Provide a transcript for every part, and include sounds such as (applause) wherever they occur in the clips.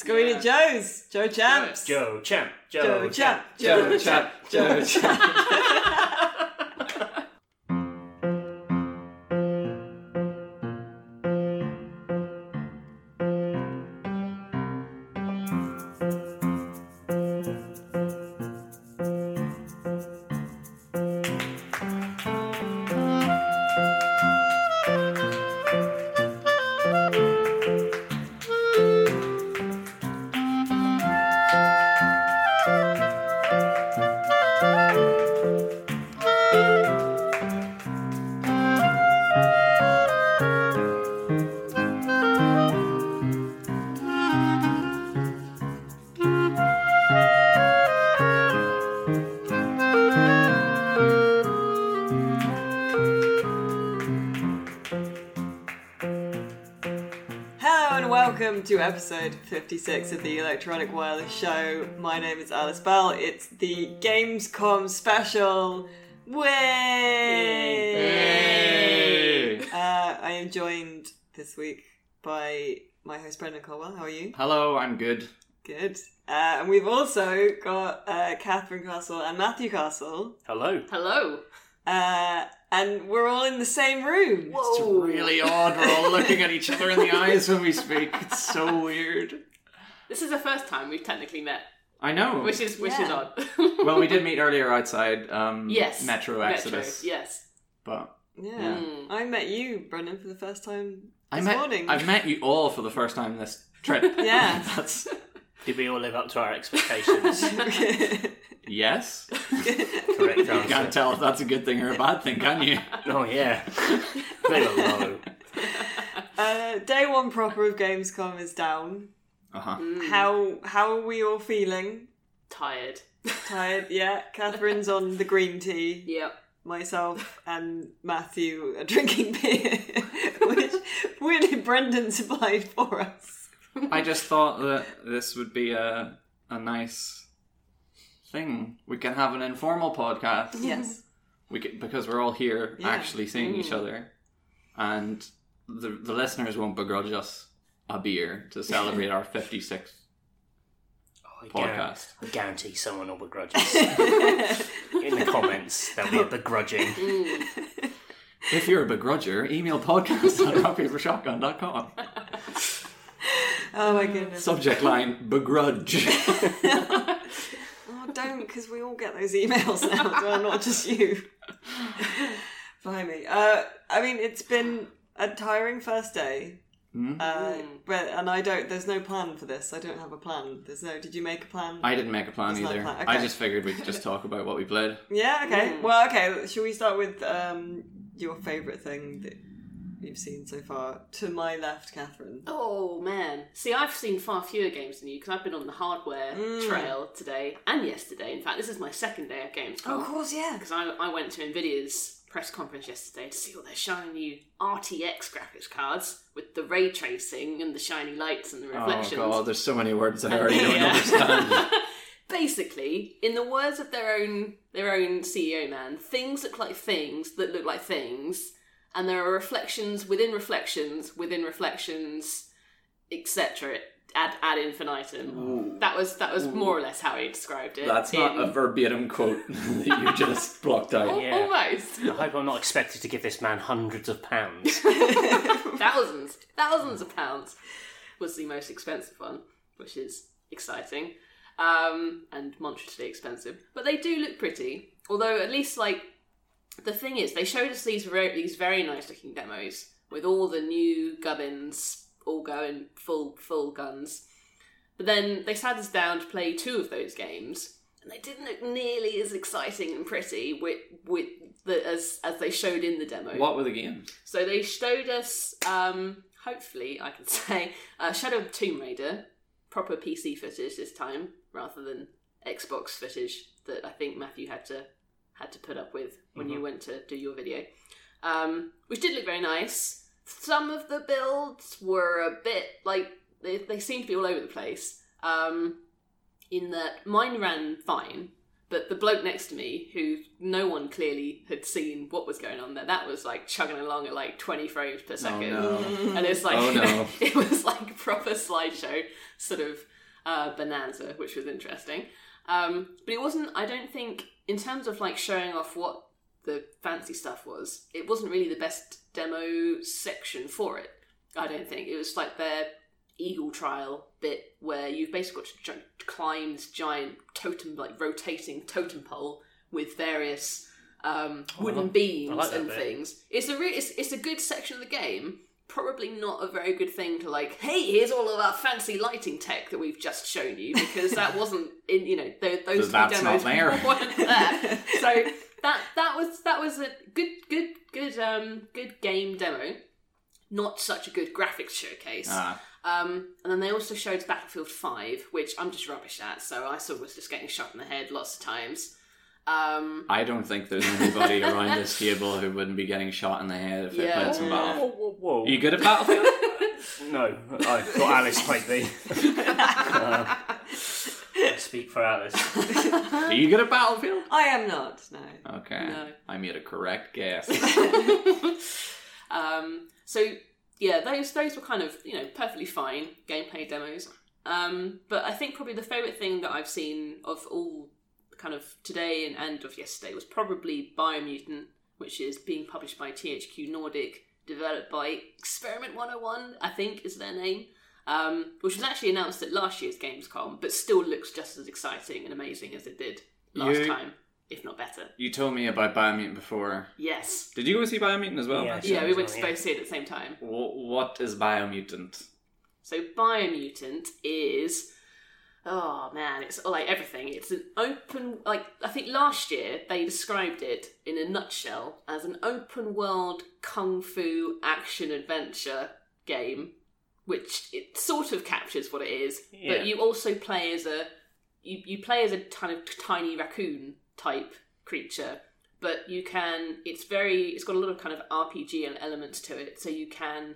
It's going Yeah. to Joe's. Joe Champs. Joe Champ. Joe, Joe Champ. Joe Champ. Joe Champ. Episode 56 of the Electronic Wireless Show. My name is Alice Bell. It's the Gamescom special. Way! Uh, I am joined this week by my host Brendan Caldwell. How are you? Hello, I'm good. Good. Uh, and we've also got uh, Katharine Castle and Matthew Castle. Hello. Hello. Uh, and we're all in the same room. It's really odd. We're all looking at each other in the (laughs) eyes when we speak. It's so weird. This is the first time we've technically met, I know. which is which is odd. (laughs) well, we did (laughs) meet earlier outside um, yes. Metro Exodus, Yes. but Yeah. Mm. I met you, Brendan, for the first time I this met morning. I've met you all for the first time this trip. Yeah. That's Did we all live up to our expectations? (laughs) yes. Correct You can't tell if that's a good thing or a bad thing, can you? Oh yeah. They were low. uh, day one proper of Gamescom is down. Uh huh. Mm. How how are we all feeling? Tired. Tired? Yeah. Katharine's on the green tea. Yep. Myself and Matthew are drinking beer, (laughs) which weirdly Brendan supplied for us. (laughs) I just thought that this would be a a nice thing. We can have an informal podcast. Yes. we could, because we're all here Yeah. actually seeing each Mm. other, and the the listeners won't begrudge us a beer to celebrate our fifty sixth I podcast. I guarantee someone will begrudge us. (laughs) In the comments, there'll (laughs) be a begrudging. Mm. If you're a begrudger, email podcast at rockpapershotgun.com. Oh my goodness. Subject line begrudge. (laughs) Oh, don't, because we all get those emails now, well, not just you. Blimey. Uh, I mean, it's been a tiring first day. Hmm? Uh, but and I don't. There's no plan for this. I don't have a plan. There's no. Did you make a plan? I didn't make a plan It's not a either. plan, I just figured we'd just talk about what we played. Yeah. Okay. Mm. Well. Okay. Should we start with um, your favorite thing that you've seen so far? To my left, Katharine. Oh man! See, I've seen far fewer games than you because I've been on the hardware Mm. trail today and yesterday. In fact, this is my second day at Gamescom. Oh, of course. Yeah. because I, I went to Nvidia's press conference yesterday to see all their shiny new RTX graphics cards with the ray tracing and the shiny lights and the reflections. Oh god, there's so many words I already don't (laughs) understand. (laughs) Basically, in the words of their own their own CEO man, things look like things that look like things, and there are reflections within reflections within reflections, etc. Ad ad infinitum. That was that was more or less how he described it. That's not a verbatim quote (laughs) that you just (laughs) blocked out. Yeah. almost. I hope I'm not expected to give this man hundreds of pounds. (laughs) thousands, thousands of pounds was the most expensive one, which is exciting um, and monstrously expensive. But they do look pretty, although at least like the thing is, they showed us these very, these very nice looking demos with all the new gubbins all going full full guns. But then they sat us down to play two of those games, and they didn't look nearly as exciting and pretty with with the, as as they showed in the demo. What were the games? So they showed us, um, hopefully I can (laughs) say, uh, Shadow of Tomb Raider, proper PC footage this time, rather than Xbox footage that I think Matthew had to had to put up with when you went to do your video, um, which did look very nice. Some of the builds were a bit like they, they seemed to be all over the place. Um, in that mine ran fine, But the bloke next to me, who no one clearly had seen what was going on there, that was like chugging along at like 20 frames per second. no. And it's like, Oh, no. (laughs) it was like proper slideshow sort of uh, bonanza, which was interesting. Um, but it wasn't, I don't think, in terms of like showing off what the fancy stuff was, it wasn't really the best demo section for it. I don't think. It was like their eagle trial bit where you've basically got to climb this giant totem, like rotating totem pole with various um, wooden beams like and bit. things. It's a re- it's, it's a good section of the game. Probably not a very good thing to like. Hey, here's all of our fancy lighting tech that we've just shown you because that wasn't in you know those, those two demos there. (laughs) weren't there. (laughs) so that that was that was a good good good um good game demo. Not such a good graphics showcase. Ah, Um, and then they also showed Battlefield 5, which I'm just rubbish at, so I sort of was just getting shot in the head lots of times. Um, I don't think there's anybody around this table who wouldn't be getting shot in the head if they Yeah. played some Yeah. Battlefield. Whoa, whoa, whoa. Are you good at Battlefield? (laughs) No, I thought Alice might (laughs) be. Uh, speak for Alice. Are you good at Battlefield? I am not. No. Okay. No. I made a correct guess. (laughs) um, so yeah, those those were kind of you know perfectly fine gameplay demos. Um, but I think probably the favourite thing that I've seen of all kind of today and, and of yesterday was probably Biomutant, which is being published by THQ Nordic, developed by Experiment 101, I think is their name. Um, which was actually announced at last year's Gamescom, but still looks just as exciting and amazing as it did last You- time, if not better. You told me about Biomutant before. Yes. Did you go see Biomutant as well? Yeah. Yeah, we went to both see it at the same time. Wh- What is Biomutant? So Biomutant is oh man, it's like everything. It's an open like I think last year they described it in a nutshell as an open world kung fu action adventure game, which it sort of captures what it is. Yeah. But you also play as a you, you play as a kind of tiny raccoon type creature but you can it's very it's got a lot of kind of rpg and elements to it so you can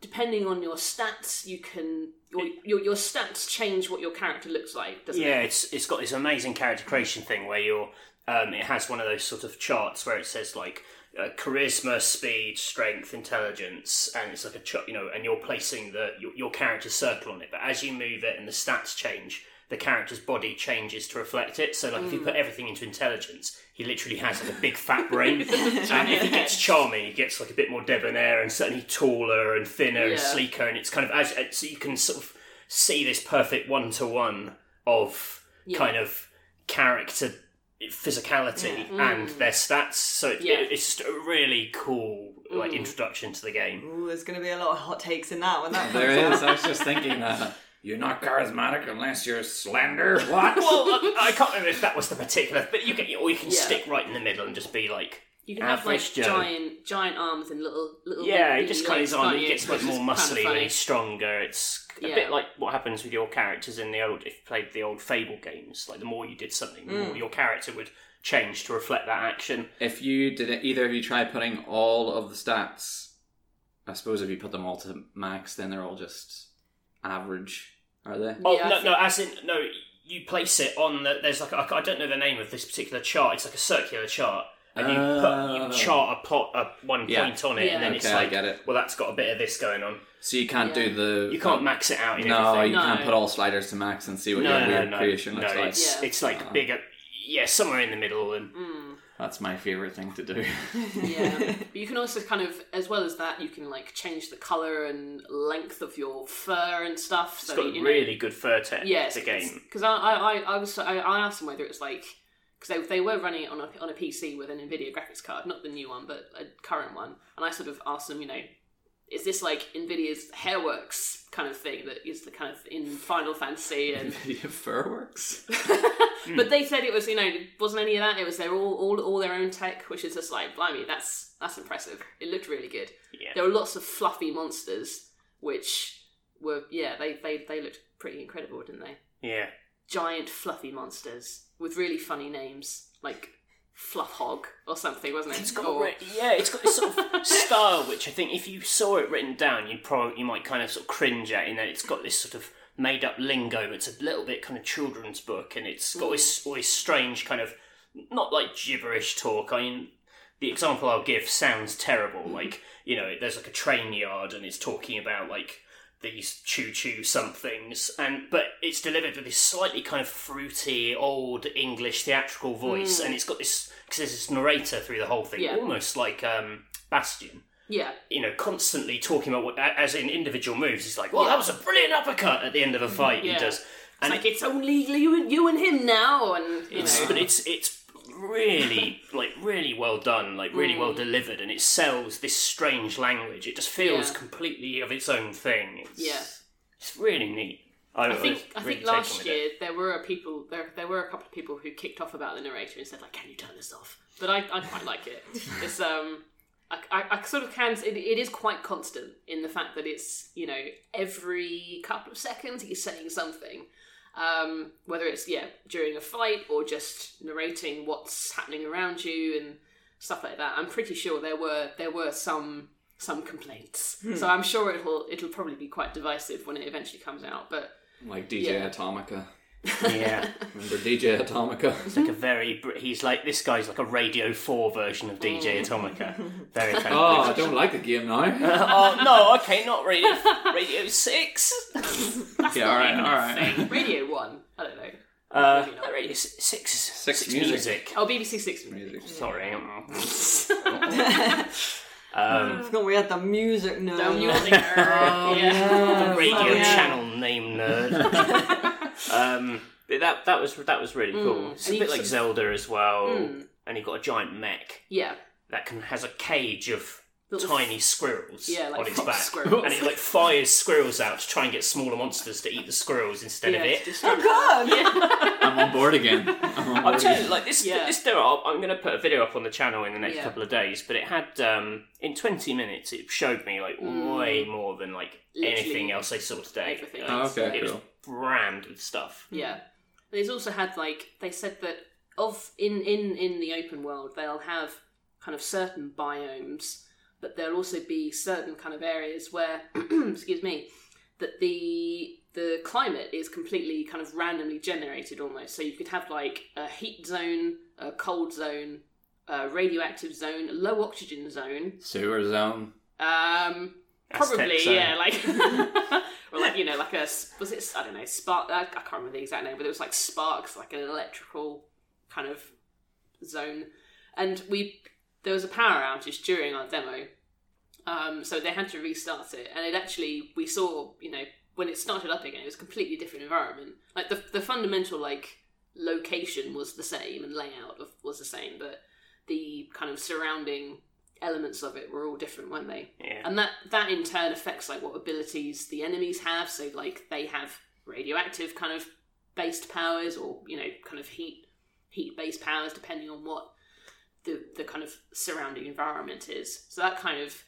depending on your stats you can your, your, your stats change what your character looks like doesn't Yeah, it it's it's got this amazing character creation thing where you're. Um, it has one of those sort of charts where it says like uh, charisma, speed, strength, intelligence, and it's like a chart, you know, and you're placing the your, your character's circle on it. But as you move it and the stats change, the character's body changes to reflect it. So, like, if you mm. put everything into intelligence, he literally has like a big fat brain. (laughs) and if he gets charming, he gets like a bit more debonair and certainly taller and thinner Yeah. and sleeker. And it's kind of as so you can sort of see this perfect one to one of Yeah. kind of character physicality mm. and their stats. So it, Yeah. it's just a really cool like mm. introduction to the game. Ooh, there's going to be a lot of hot takes in that one. that comes There out. is. I was just thinking that. You're not charismatic unless you're slender. (laughs) What? Well, I, I can't remember if that was the particular, but you can, or you can Yeah. stick right in the middle and just be like, you can have like Joe. giant giant arms and little little yeah, he just kind of legs, is on. He gets like Which is more kind of muscly when funny. he's stronger. It's a Yeah. bit like what happens with your characters in the old. If you played the old Fable games, like the more you did something, the Mm. more your character would change to reflect that action. if you did it, either of you try putting all of the stats, I suppose if you put them all to max, then they're all just average, are they? Oh Yeah, no, think- no, as in no. You place it on the. There's like a, I don't know the name of this particular chart. It's like a circular chart, and you put Oh. you chart a plot a one Yeah. point on it, Yeah. and then it's Okay, I like, get it. well, that's got a bit of this going on. So you can't Yeah. do the. You can't max it out in No, everything. you No. can't put all sliders to max and see what no, your no, weird no, creation no. looks like. It's Yeah. it's like bigger. Yeah, somewhere in the middle, and Mm. That's my favorite thing to do. (laughs) yeah but you can also kind of as well as that you can like change the color and length of your fur and stuff it's so got you know, really good fur tech. yes the game. because I, I I I was I, I asked them whether it was like because they, they were running it on a, on a PC with an Nvidia graphics card not the new one but a current one and I sort of asked them you know is this like Nvidia's Hairworks kind of thing that is the kind of in Final Fantasy and Nvidia (laughs) Furworks. (laughs) Hmm. but they said it was you know it wasn't any of that. It was their all, all all their own tech which is just like blimey that's that's impressive. It looked really good. Yeah. there were lots of fluffy monsters which were yeah they they, they looked pretty incredible didn't they? Yeah, giant fluffy monsters with really funny names like fluff hog or something wasn't it? It's got Or- yeah, it's got this sort of (laughs) style which I think if you saw it written down, you'd probably you might kind of sort of cringe at in that it's got this sort of made up lingo. It's a little bit kind of children's book, and it's got this mm. all this strange kind of not like gibberish talk. I mean, the example I'll give sounds terrible. Mm. Like you know, there's like a train yard, and it's talking about like these choo choo somethings, and but it's delivered with this slightly kind of fruity old English theatrical voice, mm. and it's got this because there's this narrator through the whole thing, Yeah. almost like um, Bastion Yeah. you know, constantly talking about what, as in individual moves. It's like, "Well, Yeah. that was a brilliant uppercut at the end of a fight." Yeah. He does, It's and like it's only you and you and him now, and it's, know. but it's it's really like really well done, like really Mm. well delivered, and it sells this strange language. It just feels Yeah. completely of its own thing. It's, Yeah. it's really neat. I, I think I really think last year it. there were people there there were a couple of people who kicked off about the narrator and said like, "Can you turn this off?" But I, I quite like it. (laughs) It's um. I, I, I sort of can. It, it is quite constant in the fact that it's you know every couple of seconds he's saying something, um, whether it's yeah during a fight or just narrating what's happening around you and stuff like that. I'm pretty sure there were there were some some complaints, so I'm sure it'll it'll probably be quite divisive when it eventually comes out. But Like DJ Yeah. Atomika. Yeah, (laughs) Remember DJ Atomika? it's like a very. Br- He's like this guy's like a Radio Four version of DJ Atomika. (laughs) Very kind of. Oh, I don't like the game now. (laughs) oh no, okay, not Radio Radio Six. yeah, alright, alright. Radio One. I don't know. Uh, Maybe not. Radio S- Six. Six music. Oh, BBC Six. Music. Sorry. I um, forgot we had the music nerd. The music. Oh, yeah. the radio yeah. channel name nerd. (laughs) (laughs) um, but that that was that was really cool. It's a And bit you like sort Zelda as well, Mm. and you've got a giant mech Yeah. that can has a cage of tiny squirrels Yeah, like on its back, squirrels. and it like fires squirrels out to try and get smaller monsters to eat the squirrels instead yeah, of it. just- Oh god! (laughs) I'm on board again. I'm on I'm board telling you, again. like this, Yeah. this demo. I'm going to put a video up on the channel in the next Yeah. couple of days. But it had um, in 20 minutes, it showed me like way more than like Mm. Literally anything else I saw today. everything Like, Oh, okay, it was cool. rammed with stuff. Yeah. There's also had like they said that of in in in the open world they'll have kind of certain biomes, but there'll also be certain kind of areas where (clears throat) excuse me that the the climate is completely kind of randomly generated almost. So you could have like a heat zone, a cold zone, a radioactive zone, a low oxygen zone, Sewer zone. um, Aztec probably, zone. yeah, like (laughs) or like you know, like a was it I don't know spark? I, I can't remember the exact name, but it was like sparks, like an electrical kind of zone. And we there was a power outage during our demo, um, so they had to restart it. And it actually we saw you know when it started up again, it was a completely different environment. Like the the fundamental like location was the same and layout of, was the same, but the kind of surrounding elements of it were all different, weren't they? Yeah. And that that in turn affects like what abilities the enemies have. So like they have radioactive kind of based powers, or you know, kind of heat heat based powers, depending on what the the kind of surrounding environment is. So that kind of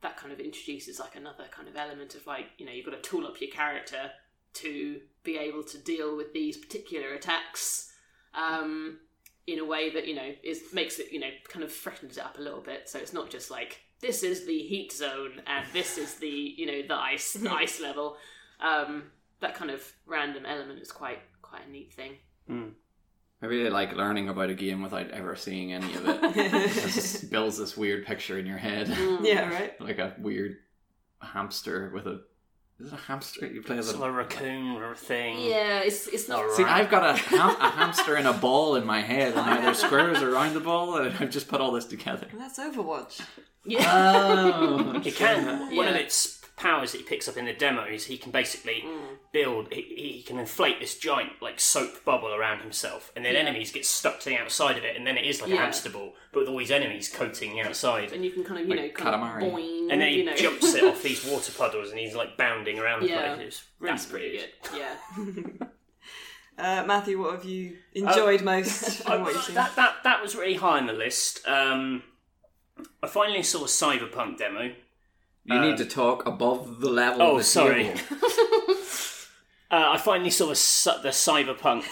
that kind of introduces like another kind of element of like you know you've got to tool up your character to be able to deal with these particular attacks um, in a way that you know is makes it you know kind of freshens it up a little bit. So it's not just like this is the heat zone and this is the you know the ice the (laughs) ice level. Um, that kind of random element is quite quite a neat thing. Maybe really like learning about a game without ever seeing any of it. (laughs) it just builds this weird picture in your head. Mm. yeah, right. like a weird hamster with a. Is it a hamster? You play as a. a raccoon or a thing. Yeah, it's it's not. Alright. See, I've got a, ham- a hamster in a (laughs) ball in my head, and now there's squares around the ball, and I've just put all this together. And that's Overwatch. Yeah. Oh, He can. One of its powers that he picks up in the demo is he can basically Mm. build. He, he can inflate this giant like soap bubble around himself, and then Yeah. enemies get stuck to the outside of it, and then it is like a hamster ball, but with all these enemies coating the outside. and you can kind of you Like know kind calamari. of boing, And then he you know. jumps it off these (laughs) water puddles, and he's like bounding around the Yeah. place. It's really That's pretty weird. good. (laughs) Yeah. (laughs) Uh, Matthew, what have you enjoyed most? I- what you've seen? that, that that was really high on the list. Um, I finally saw a cyberpunk demo. You need to talk above the level. Oh, of the sorry. (laughs) Uh, I finally saw the, the cyberpunk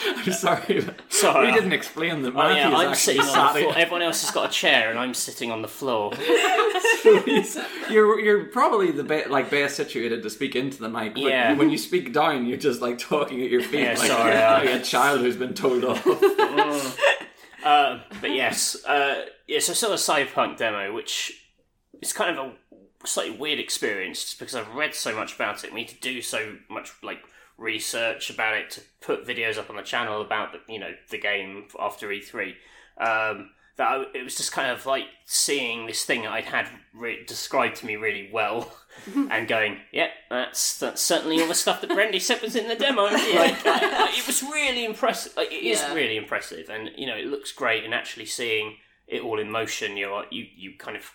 (laughs) I'm sorry. Sorry. We didn't explain that Oh, yeah, I'm sitting on the floor. Everyone else has got a chair, and I'm sitting on the floor. (laughs) you're you're probably the be- like best situated to speak into the mic. But Yeah. when you speak down, you're just like talking at your feet, Yeah, like, sorry, uh, like a child who's been told off. Uh, but yes, uh, yeah, so I saw a Cyberpunk demo, which is kind of a slightly weird experience just because I've read so much about it. We need to do so much like research about it to put videos up on the channel about the you know the game after E3. Um, that I, it was just kind of like seeing this thing I'd had re- described to me really well, (laughs) and going, "Yep, that's that's certainly all the stuff that Brendy said was in the demo." (laughs) Like, I- I- it was really impressive. Like, it is Yeah. really impressive, and you know, it looks great. And actually seeing it all in motion, you know, you you kind of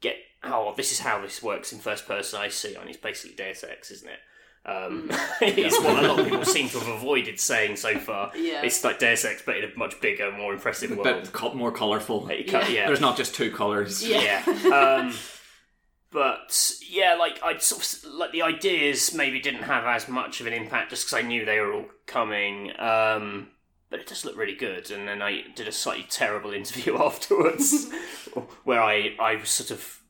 get, "Oh, this is how this works in first person." I see, and it's basically Deus Ex, isn't it? Um, (laughs) it's what a lot of people seem to have avoided saying so far. Yeah. It's like Deus Ex, but in a much bigger, more impressive world. bit co- more colourful. It ca- yeah. There's not just two colours. Yeah. Yeah. um, but yeah, like I sort of like the ideas maybe didn't have as much of an impact just because I knew they were all coming. Um, but it does look really good. And then I did a slightly terrible (laughs) interview (laughs) afterwards, where I I was sort of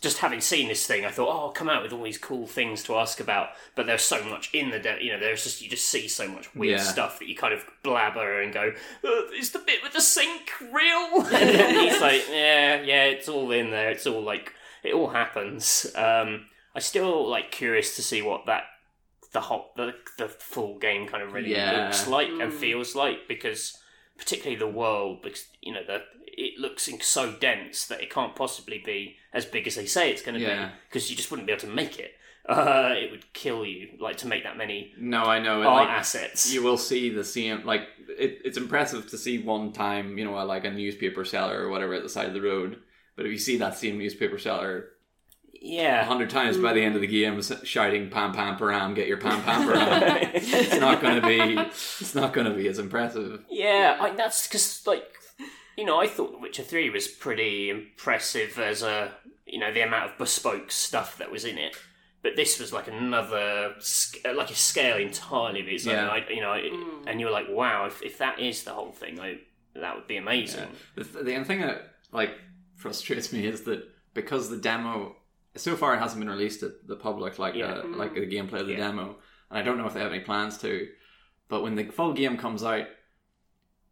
just having seen this thing, I thought, oh, I'll come out with all these cool things to ask about. But there's so much in the, de- you know, there's just you just see so much weird Yeah. stuff that you kind of blabber and go, uh, is the bit with the sink real? (laughs) and he's like, yeah, yeah, it's all in there. It's all like it all happens. Um, I still like curious to see what that the whole the the full game kind of really Yeah. looks like and feels like because particularly the world because you know the it looks in- so dense that it can't possibly be as big as they say it's going to Yeah. be because you just wouldn't be able to make it. Uh, it would kill you like to make that many No, I know. art like, assets. you will see the same like it, it's impressive to see one time you know like a newspaper seller or whatever at the side of the road but if you see that same newspaper seller a yeah. hundred times by the end of the game shouting pam pam param get your pam pam param it's not going to be it's not going to be as impressive Yeah, I, that's because like you know I thought The Witcher Three was pretty impressive as a you know the amount of bespoke stuff that was in it, but this was like another uh, like a scale entirely of its own. Yeah. I, you know, it- and you're like, wow, if, if that is the whole thing, I, that would be amazing. the, th- the thing that like frustrates me is that because the demo so far it hasn't been released to the public like Yeah. uh, like the gameplay of the Yeah. demo and I don't know if they have any plans to but when the full game comes out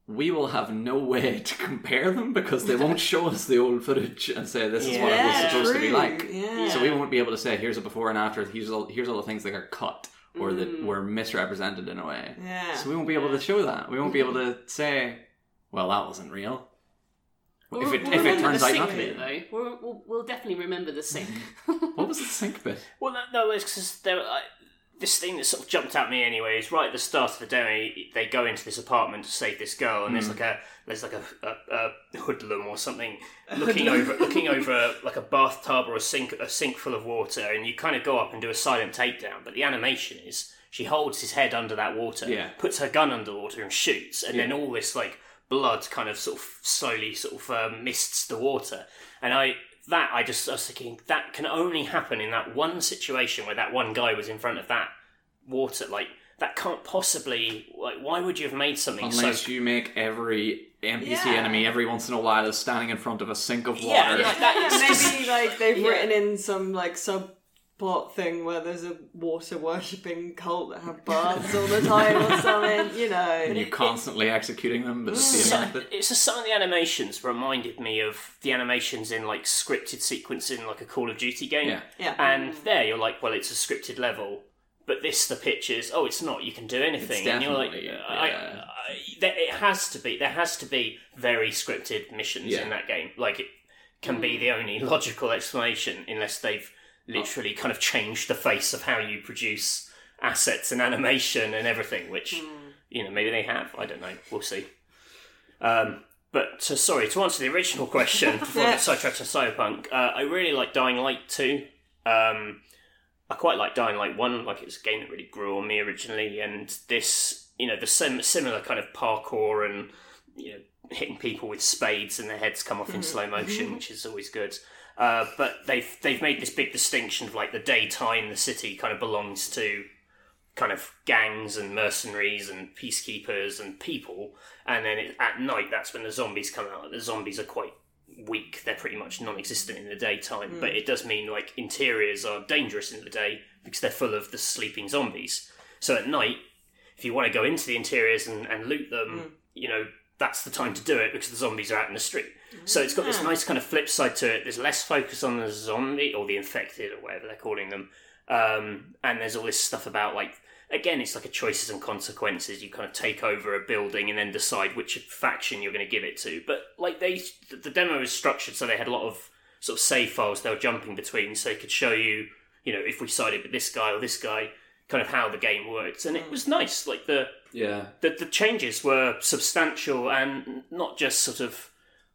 we will have no way to compare them because they won't show us the old footage and say this is what it was Yeah, supposed to be like Yeah. so we won't be able to say here's a before and after here's all here's all the things that are cut or Mm. that were misrepresented in a way Yeah. so we won't be able to show that we won't be able to say well that wasn't real We'll, if it, we'll if it turns out sink not to be bit, though. We'll, we'll, we'll definitely remember the sink. (laughs) what was the sink bit Well, no, no it's because there. I, this thing that sort of jumped at me anyway is right at the start of the demo. They go into this apartment to save this girl, and there's like a there's like a, a, a hoodlum or something (laughs) looking over looking (laughs) over like a bathtub or a sink a sink full of water, and you kind of go up and do a silent takedown. But the animation is she holds his head under that water, Yeah. puts her gun underwater and shoots, and then all this like blood kind of sort of slowly sort of uh, mists the water, and I. That I just I was thinking that can only happen in that one situation where that one guy was in front of that water. Like that can't possibly like why would you have made something Unless so you make every NPC Yeah. enemy every once in a while is standing in front of a sink of water. yeah, like that is (laughs) just- Maybe like they've Yeah. written in some like subplot thing where there's a water worshipping cult that have baths all the time or something, you know. (laughs) and you're constantly executing them, but the same So- it's just some of the animations reminded me of the animations in like scripted sequence in like a Call of Duty game. Yeah. Yeah. And there you're like, well, it's a scripted level, but this the pictures. Oh, it's not. You can do anything. It's and you're like, definitely, I, yeah. I, there, it has to be. There has to be very scripted missions Yeah. in that game. Like it can be hmm. the only (laughs) logical explanation, unless they've literally kind of changed the face of how you produce assets and animation and everything. Which you know maybe they have. I don't know. We'll see. Um, but to, sorry to answer the original (laughs) question before I Yeah. get sidetracked to Cyberpunk, uh, I really like Dying Light 2. Um, I quite like Dying Light 1, like it's a game that really grew on me originally, and this, you know, the sim- similar kind of parkour and, you know, hitting people with spades and their heads come off in slow motion, which is always good. Uh, but they've they've made this big distinction of like the daytime, the city kind of belongs to kind of gangs and mercenaries and peacekeepers and people, and then it, at night that's when the zombies come out. The zombies are quite weak; they're pretty much non-existent in the daytime. But it does mean like interiors are dangerous in the day because they're full of the sleeping zombies. So at night, if you want to go into the interiors and, and loot them, you know that's the time to do it because the zombies are out in the street. So it's got this nice kind of flip side to it. There's less focus on the zombie or the infected or whatever they're calling them, um, and there's all this stuff about like again, it's like a choices and consequences. You kind of take over a building and then decide which faction you're going to give it to. But like they, the demo is structured so they had a lot of sort of save files they were jumping between, so they could show you, you know, if we sided with this guy or this guy, kind of how the game works, and it was nice. Like the Yeah. the, the changes were substantial and not just sort of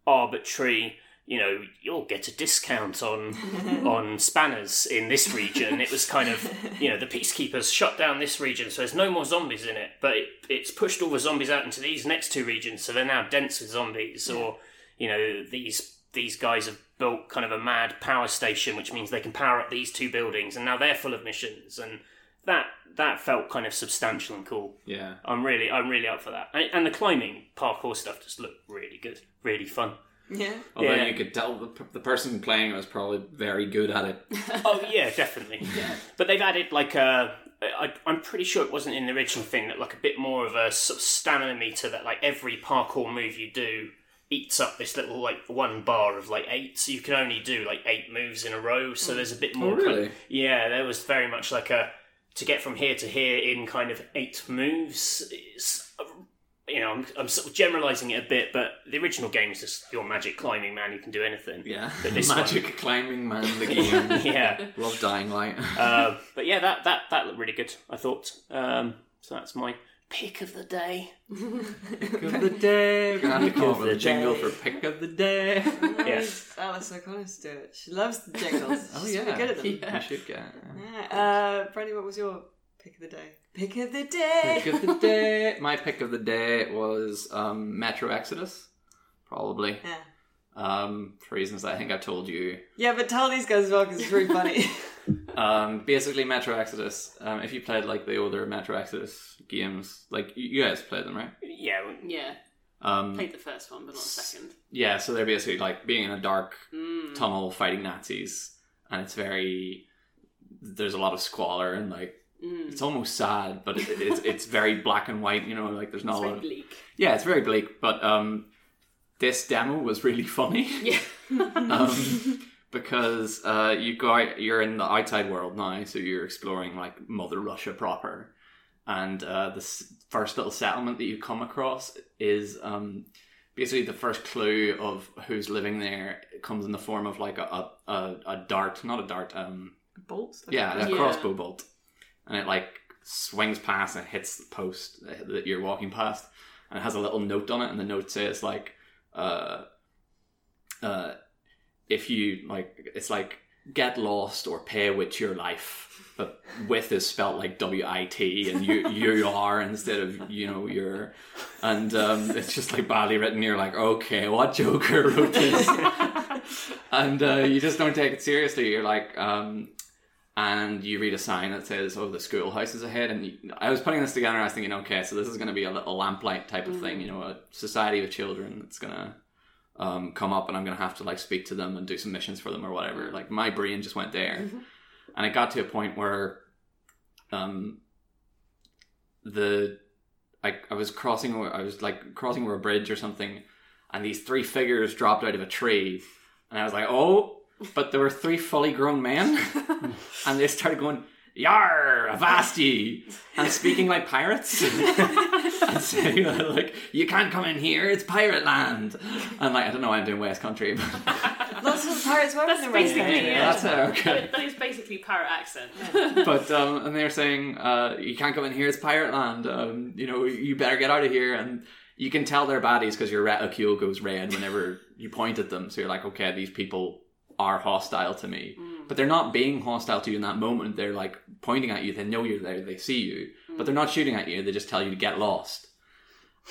arbitrary. You know, you'll get a discount on (laughs) on spanners in this region. It was kind of, you know, the peacekeepers shut down this region, so there's no more zombies in it. But it, it's pushed all the zombies out into these next two regions, so they're now dense with zombies. Or, you know, these these guys have built kind of a mad power station, which means they can power up these two buildings, and now they're full of missions, and that that felt kind of substantial and cool. Yeah. I'm really, I'm really up for that. And, and the climbing parkour stuff just looked really good, really fun. Yeah. Although Yeah. you could tell the, the person playing it was probably very good at it. (laughs) Oh yeah, definitely. (laughs) Yeah. But they've added like a. I, I'm pretty sure it wasn't in the original thing that like a bit more of a sort of stamina meter that like every parkour move you do eats up this little like one bar of like eight, so you can only do like eight moves in a row. So hmm. there's a bit oh, more. kind of- really? yeah, there was very much like a to get from here to here in kind of eight moves. Is, you know, I'm, I'm sort of generalizing it a bit, but the original game is just your magic climbing man. You can do anything. Yeah. But (laughs) this Magic climbing man, the (laughs) game. yeah. Love Dying Light. Uh, (laughs) but yeah, that that that looked really good. I thought. Um, so that's my pick of the day. Pick of the day. We're gonna have to come up with a the jingle for pick of the day. (laughs) Yes. Alice O'Connor's do it. She loves the jingles. (laughs) Oh She's yeah, really good at them. (laughs) You should get. Yeah. Uh, Brandy, what was your pick of the day? Pick of the day. Pick of the day. My pick of the day was um, Metro Exodus, probably. Yeah. Um, for reasons I think I've told you. Yeah, but tell these guys as well because it's really funny. Um, basically, Metro Exodus. Um, if you played like the older Metro Exodus games, like you- you guys played them, right? Yeah. Yeah, Um, played the first one, but not the second. yeah, so they're basically like being in a dark Mm. tunnel fighting Nazis, and it's very. There's a lot of squalor and like Mm. it's almost sad, but it, it's it's very black and white. You know, like there's not It's a very lot of bleak. yeah, it's very bleak. But um, this demo was really funny. Yeah. (laughs) um, because uh, you go out, you're in the outside world now, so you're exploring like Mother Russia proper, and uh, the first little settlement that you come across is um, basically the first clue of who's living there comes in the form of like a a, a, dart, not a dart, um, Bolts. yeah, a Yeah. crossbow bolt, and it like swings past and hits the post that you're walking past, and it has a little note on it, and the note says like, uh, uh, if you like, it's like get lost or pay with your life, but with is spelt like W I T, and you (laughs) you are instead of you know you're, and um, it's just like badly written. You're like, okay, what Joker wrote this? (laughs) and uh, you just don't take it seriously. You're like, um, and you read a sign that says, "Oh, the schoolhouse is ahead." And you, I was putting this together, and I was thinking, okay, so this is going to be a little lamplight type of thing, you know, a society of children that's going to um, come up, and I'm going to have to like speak to them and do some missions for them or whatever. Like my brain just went there, and it got to a point where, um, the I, I was crossing, I was like crossing over a bridge or something, and these three figures dropped out of a tree, and I was like, oh, but there were three fully grown men, (laughs) and they started going, Yar, Avasti, (laughs) and speaking like pirates, (laughs) and saying like, you can't come in here, it's pirate land, and like I don't know why I'm doing West Country, but (laughs) Lots of pirates were That's in the West basically Country. it. that's it, okay. That- that is basically parrot accent. but um, and they were saying uh, you can't come in here. It's pirate land. Um, you know, you better get out of here. And you can tell they're baddies because your reticule goes red whenever you point at them. So you're like, okay, these people are hostile to me, but they're not being hostile to you in that moment. They're like pointing at you. They know you're there. They see you, but they're not shooting at you. They just tell you to get lost.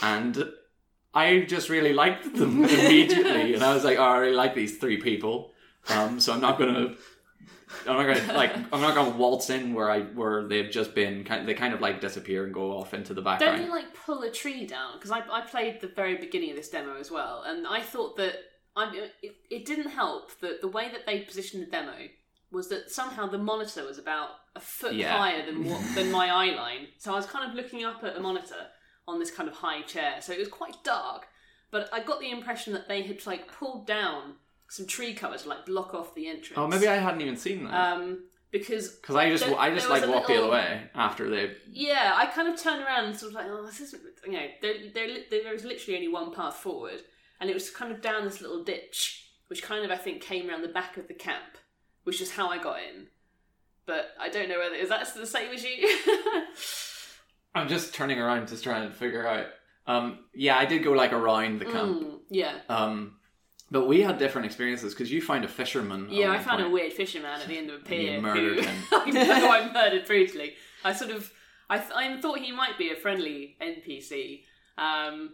And I just really liked them (laughs) immediately, and I was like, oh, I really like these three people. Um, so I'm not gonna I'm not gonna like I'm not gonna waltz in where I where they've just been. Kind they kind of like disappear and go off into the background. Don't you like pull a tree down? Because I, I played the very beginning of this demo as well, and I thought that I it, it didn't help that the way that they positioned the demo was that somehow the monitor was about a foot Yeah. higher than what, (laughs) than my eye line. So I was kind of looking up at the monitor on this kind of high chair, so it was quite dark. But I got the impression that they had like pulled down some tree cover to like block off the entrance. oh, maybe I hadn't even seen that um because because I just there- I just there was like a walked the other way after they. yeah, I kind of turned around and sort of like, oh, this isn't, you know, there, there, there was literally only one path forward, and it was kind of down this little ditch, which kind of, I think, came around the back of the camp, which is how I got in. But I don't know whether, is that the same as you? (laughs) I'm just turning around to try and figure out. Um, yeah, I did go like around the camp. Mm, yeah. Um, but we had different experiences because you find a fisherman. Yeah, I found a weird fisherman at the end of a pier. murdered who, (laughs) him. I know I murdered brutally. I sort of, I, th- I thought he might be a friendly NPC, um,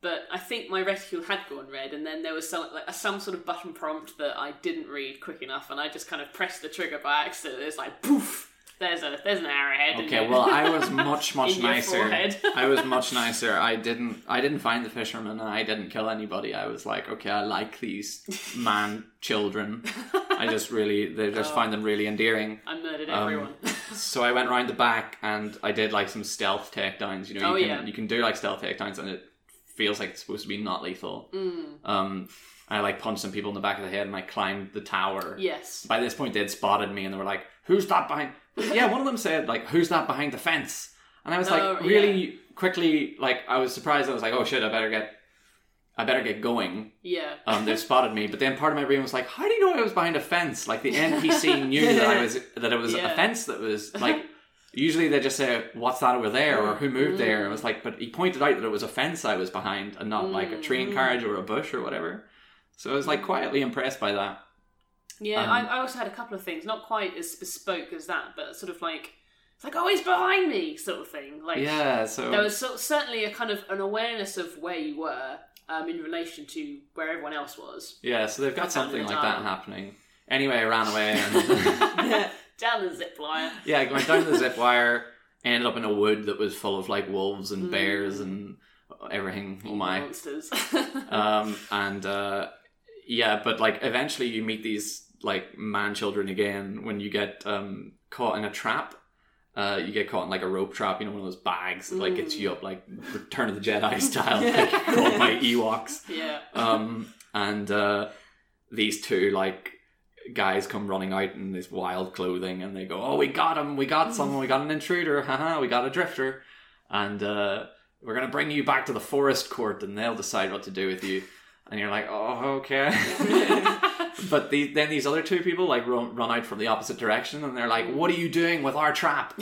but I think my reticule had gone red, and then there was some like some sort of button prompt that I didn't read quick enough, and I just kind of pressed the trigger by accident. It's like poof. There's a there's an arrowhead. Okay, well, I was (laughs) much much nicer. I was much nicer. I didn't I didn't find the fisherman and I didn't kill anybody. I was like, okay, I like these man (laughs) children. I just (laughs) really they just find them really endearing. I murdered Um, everyone. So I went round the back and I did like some stealth takedowns. You know, Oh, you can yeah. you can do like stealth takedowns and it feels like it's supposed to be not lethal. Mm, Um, I like punched some people in the back of the head and I climbed the tower. yes. By this point, they'd spotted me and they were like, "Who's that behind?" (laughs) yeah, one of them said like, "Who's that behind the fence?" And I was like, Oh, really quickly, like I was surprised. I was like, "Oh shit, I better get, I better get going." Yeah. (laughs) Um, they spotted me, but then part of my brain was like, "How do you know I was behind a fence?" Like the NPC (laughs) knew that I was that it was Yeah. a fence that was like. Usually they just say, "What's that over there?" or "Who moved there?" And it was like, but he pointed out that it was a fence I was behind, and not like a train carriage or a bush or whatever. So I was like quietly impressed by that. Yeah, Um, I, I also had a couple of things, not quite as bespoke as that, but sort of like it's like, oh, he's behind me, sort of thing. Like, Yeah, so there was so, certainly a kind of an awareness of where you were um, in relation to where everyone else was. Yeah, so they've got something like that happening. Anyway, I ran away and (laughs) (laughs) Down the zip wire. yeah, I went down the (laughs) zip wire, ended up in a wood that was full of like wolves and Mm. bears and everything. Oh my! monsters. (laughs) Um, and uh, yeah, but like eventually you meet these like man children again when you get um, caught in a trap. Uh, you get caught in like a rope trap, you know, one of those bags that like gets Mm. you up like Return of the Jedi (laughs) style, like caught by Ewoks. yeah. um, and uh, these two like guys come running out in this wild clothing, and they go, "Oh, we got him! We got someone! We got an intruder! Haha! We got a drifter!" And uh, we're gonna bring you back to the forest court, and they'll decide what to do with you. And you're like, "Oh, okay." (laughs) but the, then these other two people like run, run out from the opposite direction, and they're like, "What are you doing with our trap?"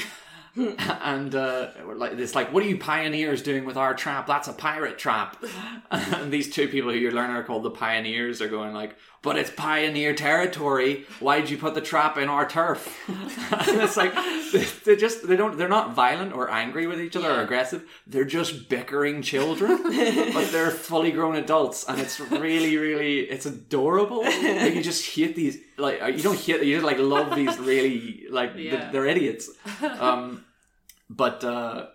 (laughs) and uh, like it's like, what are you pioneers doing with our trap? That's a pirate trap. (laughs) and these two people who you're learning are called the pioneers are going like, but it's pioneer territory. Why'd you put the trap in our turf? (laughs) and it's like they, just they don't they're not violent or angry with each other or aggressive. They're just bickering children, but they're fully grown adults, and it's really really it's adorable. Like you just hate these like you don't hear you just like love these (laughs) really like Yeah. they're idiots. (laughs) Um, but uh,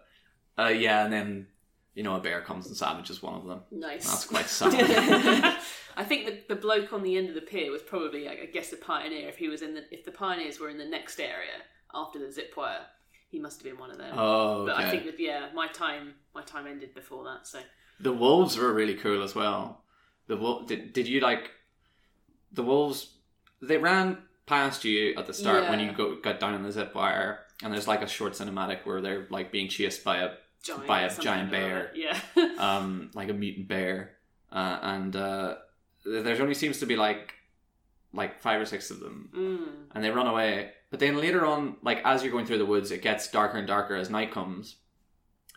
uh, yeah, and then you know a bear comes and savages one of them. Nice. That's quite sad. (laughs) I think the, the bloke on the end of the pier was probably, I guess, a pioneer. If he was in the, if the pioneers were in the next area after the zip wire, he must have been one of them. oh, But I think that yeah, my time, my time ended before that. So The wolves were really cool as well. The wolf did, did you like the wolves? They ran past you at the start when you go got down on the zip wire, and there's like a short cinematic where they're like being chased by a giant By a giant bear. Yeah. (laughs) um like a mutant bear, uh, and uh, there's only seems to be like like five or six of them, mm. and they run away. But then later on, like as you're going through the woods, it gets darker and darker as night comes,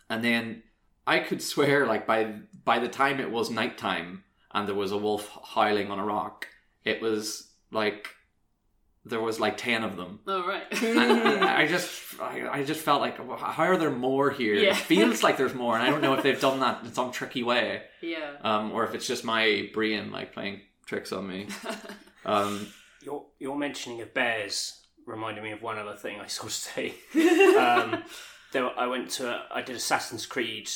and then I could swear like by by the time it was nighttime and there was a wolf howling on a rock, it was like there was like ten of them. Oh right. (laughs) And I just, I, I just felt like, how are there more here? Yeah. It feels like there's more, and I don't know if they've done that in some tricky way, yeah. um, or if it's just my brain like playing tricks on me. (laughs) Um, Your your mentioning of bears reminded me of one other thing I saw (laughs) today. um, there, I went to a, I did Assassin's Creed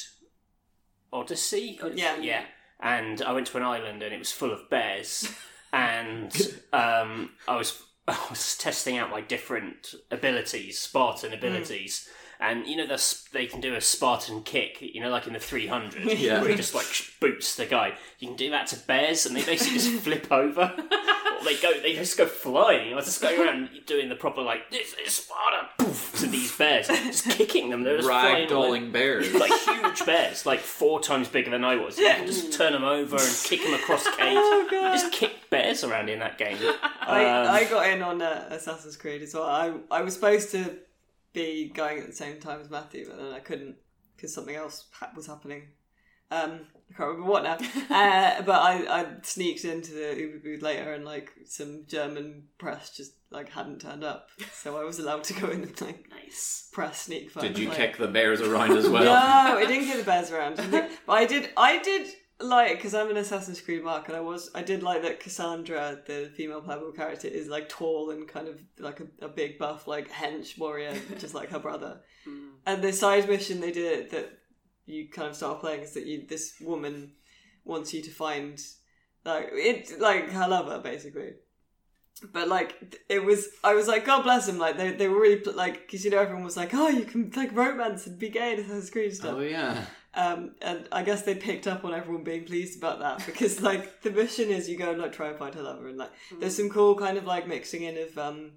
Odyssey. Yeah. yeah, and I went to an island and it was full of bears, and (laughs) um, I was (laughs) I was testing out my different abilities, Spartan abilities. And you know they can do a Spartan kick, you know, like in the three hundred, (laughs) Yeah. where he just like boots the guy. You can do that to bears, and they basically just (laughs) flip over. Or (laughs) they go, they just go flying. I was just going around doing the proper like this is Sparta, poof, to these bears, just kicking them. They're just flying away. Ragdolling bears. like huge bears, like four times bigger than I was. You can just turn them over and kick them across cage. Oh, You God. just kick bears around in that game. I, Um, I got in on uh, Assassin's Creed as well. I I was supposed to be going at the same time as Matthew, but then I couldn't because something else was happening. Um, I can't remember what now. (laughs) uh, but I, I sneaked into the Uber booth later, and like some German press just like hadn't turned up, so I was allowed to go in and like Nice. press sneak. Did you like, kick the bears around as well? no, I didn't get the bears around. (laughs) but I did. I did like because I'm an Assassin's Creed mark, and I was. I did like that Kassandra, the female playable character, is like tall and kind of like a, a big buff, like hench warrior, (laughs) just like her brother. Hmm. And the side mission they did that you kind of start playing is that you this woman wants you to find like it like her lover basically. But like it was, I was like, God bless them. Like they, they were really like because you know everyone was like, oh, you can like romance and be gay in Assassin's Creed stuff. Oh yeah. Um, and I guess they picked up on everyone being pleased about that (laughs) because like the mission is you go and like try and find her lover and like there's some cool kind of like mixing in of um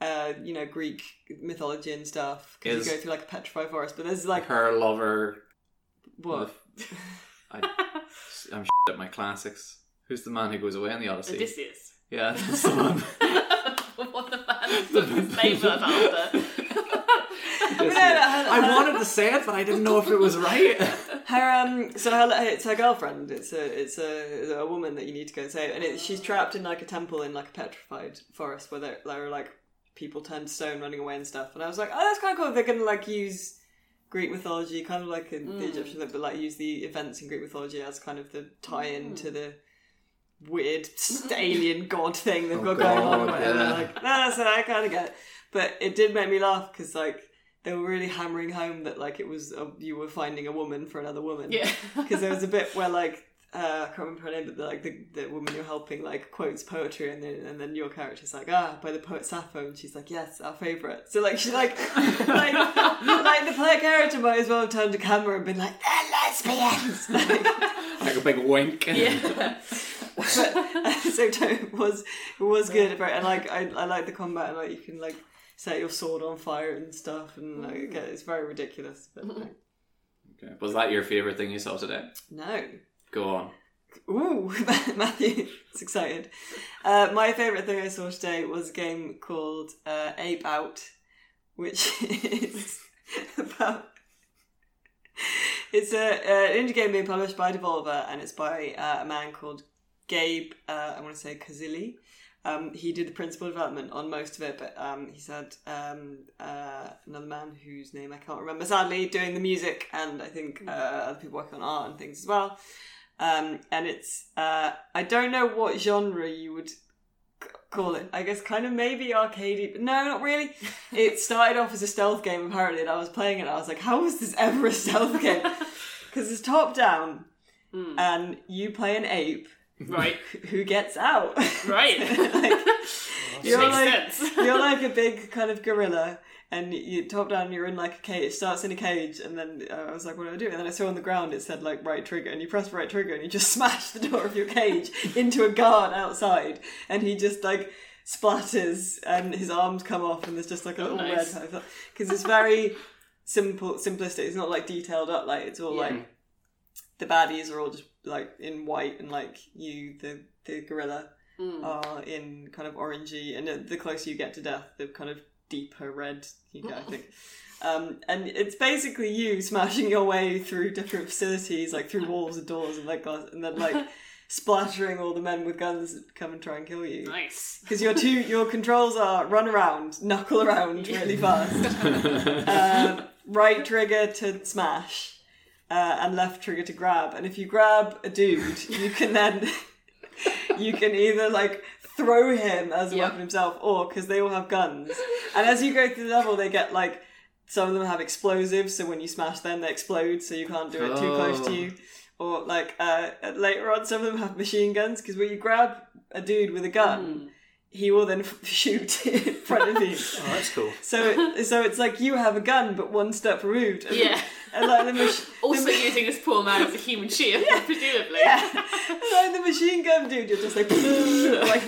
uh you know Greek mythology and stuff because you go through like a petrified forest but there's like Her lover. what (laughs) I, I'm shit at my classics. Who's the man who goes away in the Odyssey? Odysseus. Yeah, that's the one. (laughs) what the man put his name after. (laughs) I wanted to say it, but I didn't know if it was right. (laughs) her um so her it's her girlfriend. It's a it's a, a woman that you need to go and save. And it, she's trapped in like a temple in like a petrified forest where there, there are like people turned to stone running away and stuff. And I was like oh that's kind of cool. They're gonna like use Greek mythology kind of like in the Egyptian but like use the events in Greek mythology as kind of the tie-in to the weird (laughs) alien god thing they've Oh, got going on God, and they're yeah. like no that's so I kind of get. It. but it did make me laugh because like they were really hammering home that like it was a, you were finding a woman for another woman Yeah. (laughs) because there was a bit where like uh, I can't remember her name, but the, like the, the woman you're helping like quotes poetry, and then and then your character's like ah by the poet Sappho, and she's like yes our favorite. So like she's like (laughs) like like the player character might as well have turned to camera and been like they're lesbians. (laughs) Like, like a big wink. Yeah. but at the it was it was good, right? And like I I like the combat, and like you can like set your sword on fire and stuff, and like okay, it's very ridiculous. But (laughs) like, Okay. Was that your favorite thing you saw today? no. Go on. Ooh, (laughs) Matthew is excited. Uh, my favourite thing I saw today was a game called uh, Ape Out, which (laughs) is about. It's a, uh, an indie game being published by Devolver, and it's by uh, a man called Gabe. Uh, I want to say Kazili. Um, he did the principal development on most of it, but um, he's had um, uh, another man whose name I can't remember. Sadly, doing the music, and I think uh, other people working on art and things as well. Um, and it's uh, I don't know what genre you would c- call it. I guess kind of maybe arcadey, but no, not really. (laughs) It started off as a stealth game apparently, and I was playing it. and I was like, how is this ever a stealth game? (laughs) Because it's top down, and you play an ape Right. (laughs) who gets out. Right. (laughs) like, (laughs) you're Makes like sense. you're like a big kind of gorilla, and you top down. You're in like a cage. It starts in a cage, and then uh, I was like, "What do I do?" And then I saw on the ground it said like right trigger, and you press right trigger, and you just smash the door of your cage into a guard outside, and he just like splatters, and his arms come off, and there's just like a little nice. red because it's very simple, simplistic. It's not like detailed up. Like it's all Yeah. like the baddies are all just like in white, and like you, the the gorilla Mm. are in kind of orangey, and the closer you get to death, the kind of deeper red you get, I think. (laughs) Um, and it's basically you smashing your way through different facilities, like through walls and doors and like glass, and then like (laughs) splattering all the men with guns that come and try and kill you. Nice. Because your two your controls are run around, knuckle around really (laughs) fast, um, right trigger to smash, uh, and left trigger to grab. And if you grab a dude, you can then (laughs) you can either like throw him as a Yeah. weapon himself, or because they all have guns. And as you go through the level, they get like some of them have explosives, so when you smash them, they explode, so you can't do it too close to Oh. you. Or like uh, later on, some of them have machine guns because when you grab a dude with a gun, he will then f- (laughs) shoot (laughs) in front of you. Oh, that's cool. So, so it's like you have a gun, but one step removed. And, Yeah. And like the, mach- (laughs) Also the, using this poor man as a human shield, presumably. yeah, and like the machine gun dude, you're just like (laughs) like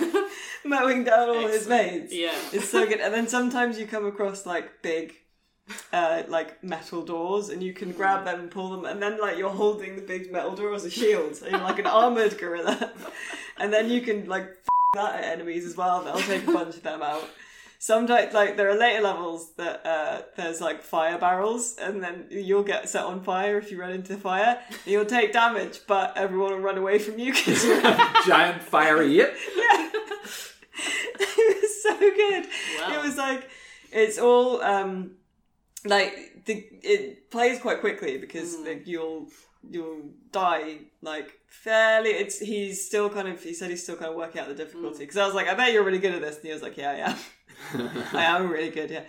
mowing down all his mates. Yeah. It's so good. And then sometimes you come across like big, uh, like metal doors, and you can grab them and pull them, and then like you're holding the big metal door as a shield, so you're like an armored gorilla. (laughs) and then you can like f- that at enemies as well. They'll take a bunch of them out. Sometimes, like there are later levels that uh, there's like fire barrels, and then you'll get set on fire if you run into the fire. And you'll take damage, but everyone will run away from you because you're (laughs) Giant fiery yip. (laughs) yeah. (laughs) it was so good. Wow. It was like it's all um like the it plays quite quickly because Hmm. like you'll you'll die like fairly it's he's still kind of he said he's still kind of working out the difficulty because I was like I bet you're really good at this and he was like yeah I am (laughs) I am really good yeah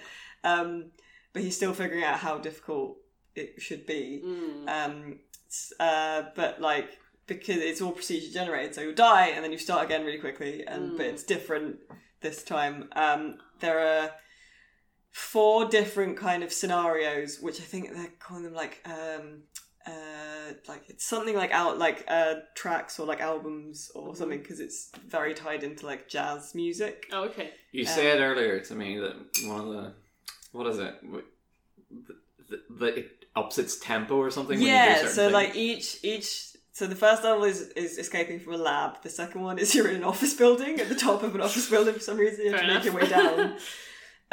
um but he's still figuring out how difficult it should be Mm. um, uh, but like because it's all procedure generated, so you'll die and then you start again really quickly, and but it's different this time. Um, there are four different kind of scenarios, which I think they're calling them like um, uh, like it's something like out like uh, tracks or like albums or something because it's very tied into like jazz music. Oh, okay. You said earlier to me that one of the what is it? The, the, the, it ups its tempo or something. when you do yeah so things. like each each so the first level is is escaping from a lab the second one is (laughs) you're in an office building at the top of an office building for some reason you have Fair to make your way down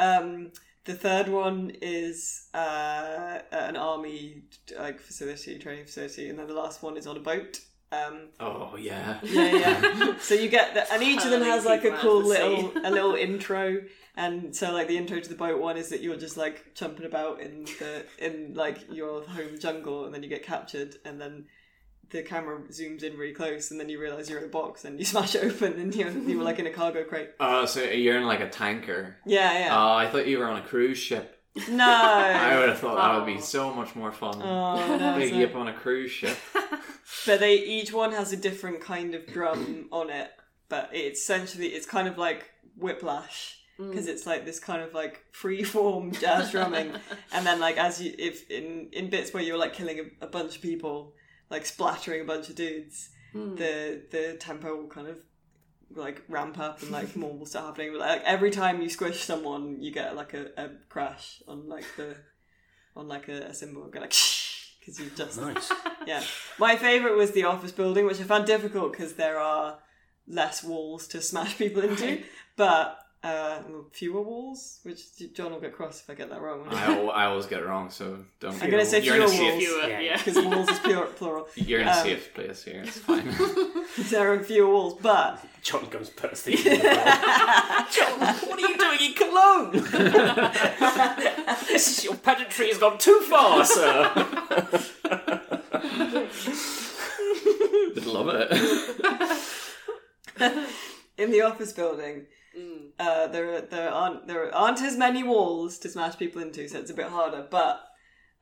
(laughs) um the third one is uh an army like facility training facility and then the last one is on a boat um oh yeah. yeah, yeah. (laughs) so you get the, and each of them has like a cool little a little (laughs) intro, and so like the intro to the boat one is that you're just like jumping about in the in like your home jungle, and then you get captured, and then the camera zooms in really close, and then you realize you're in a box, and you (laughs) smash it open, and you're you were like in a cargo crate. Oh, so you're in like a tanker. Yeah, yeah. Oh, I thought you were on a cruise ship. no. (laughs) I would have thought that would be Oh. so much more fun. Oh, (laughs) no, Big so- yip on a cruise ship. but they each one has a different kind of drum on it but it's essentially it's kind of like whiplash mm. because it's like this kind of like free form jazz drumming and then like as you if in in bits where you're like killing a, a bunch of people like splattering a bunch of dudes hmm. the the tempo will kind of like ramp up and like more will start happening but like every time you squish someone you get like a, a crash on like the on like a, a cymbal go like (laughs) because you just Nice. (laughs) yeah. My favourite was the office building, which I found difficult because there are less walls to smash people into, but uh, fewer walls, which John will get cross if I get that wrong. I, al- I always get it wrong, so don't. I'm gonna say you're in a fewer safe, walls. Fewer, Yeah. yeah. (laughs) Because walls is pure, plural. You're in a Um, safe place here. It's fine. (laughs) (laughs) There are fewer walls, but John comes bursting in. the what are you doing in Cologne? this is your pedantry has gone too far, sir. Would love it. in the office building, Mm. uh, there there aren't there aren't as many walls to smash people into, so it's a bit harder. But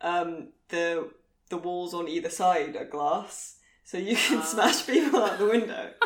um, the the walls on either side are glass, so you can smash people out the window. (laughs)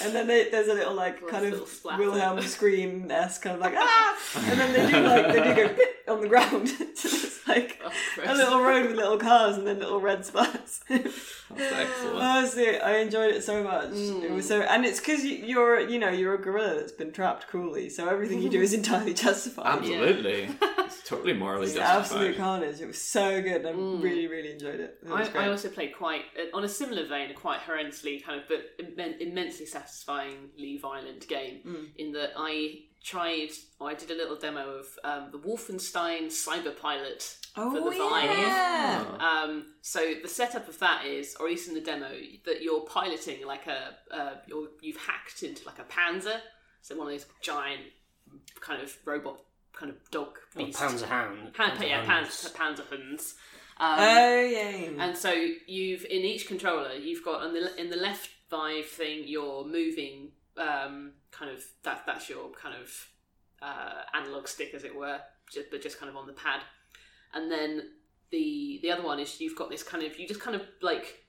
And then they, there's a little like kind of. Wilhelm scream esque kind of like ah, and then they do like they do go bit (laughs) on the ground. (laughs) so it's (laughs) like Oh, a little road with little cars and then little red spots. (laughs) That's excellent. Honestly, I enjoyed it so much. It was so, and it's because you're, you know, you're a gorilla that's been trapped cruelly, so everything you do is (laughs) entirely justified. Absolutely. It's totally morally It's justified. absolute carnage. It was so good. I really, really enjoyed it. It was I, great. I also played quite uh, on a similar vein, a quite horrendously kind of but immen- immensely satisfyingly violent game. Mm. In that I tried, or I did a little demo of um, the Wolfenstein Cyber Pilot oh for the Vive. yeah. Um, so the setup of that is, or at least in the demo, that you're piloting like a, uh, you're, you've hacked into like a Panzer, so one of those giant kind of robot, kind of dog Oh, beast. pounds a. Pan- Pounds a yeah, hand. Panzer, Panzerhunds. Um, Oh yeah. and so you've in each controller, you've got on the in the left Vive thing, you're moving um, kind of that that's your kind of uh, analog stick, as it were, just, but just kind of on the pad. And then the the other one is you've got this kind of you just kind of like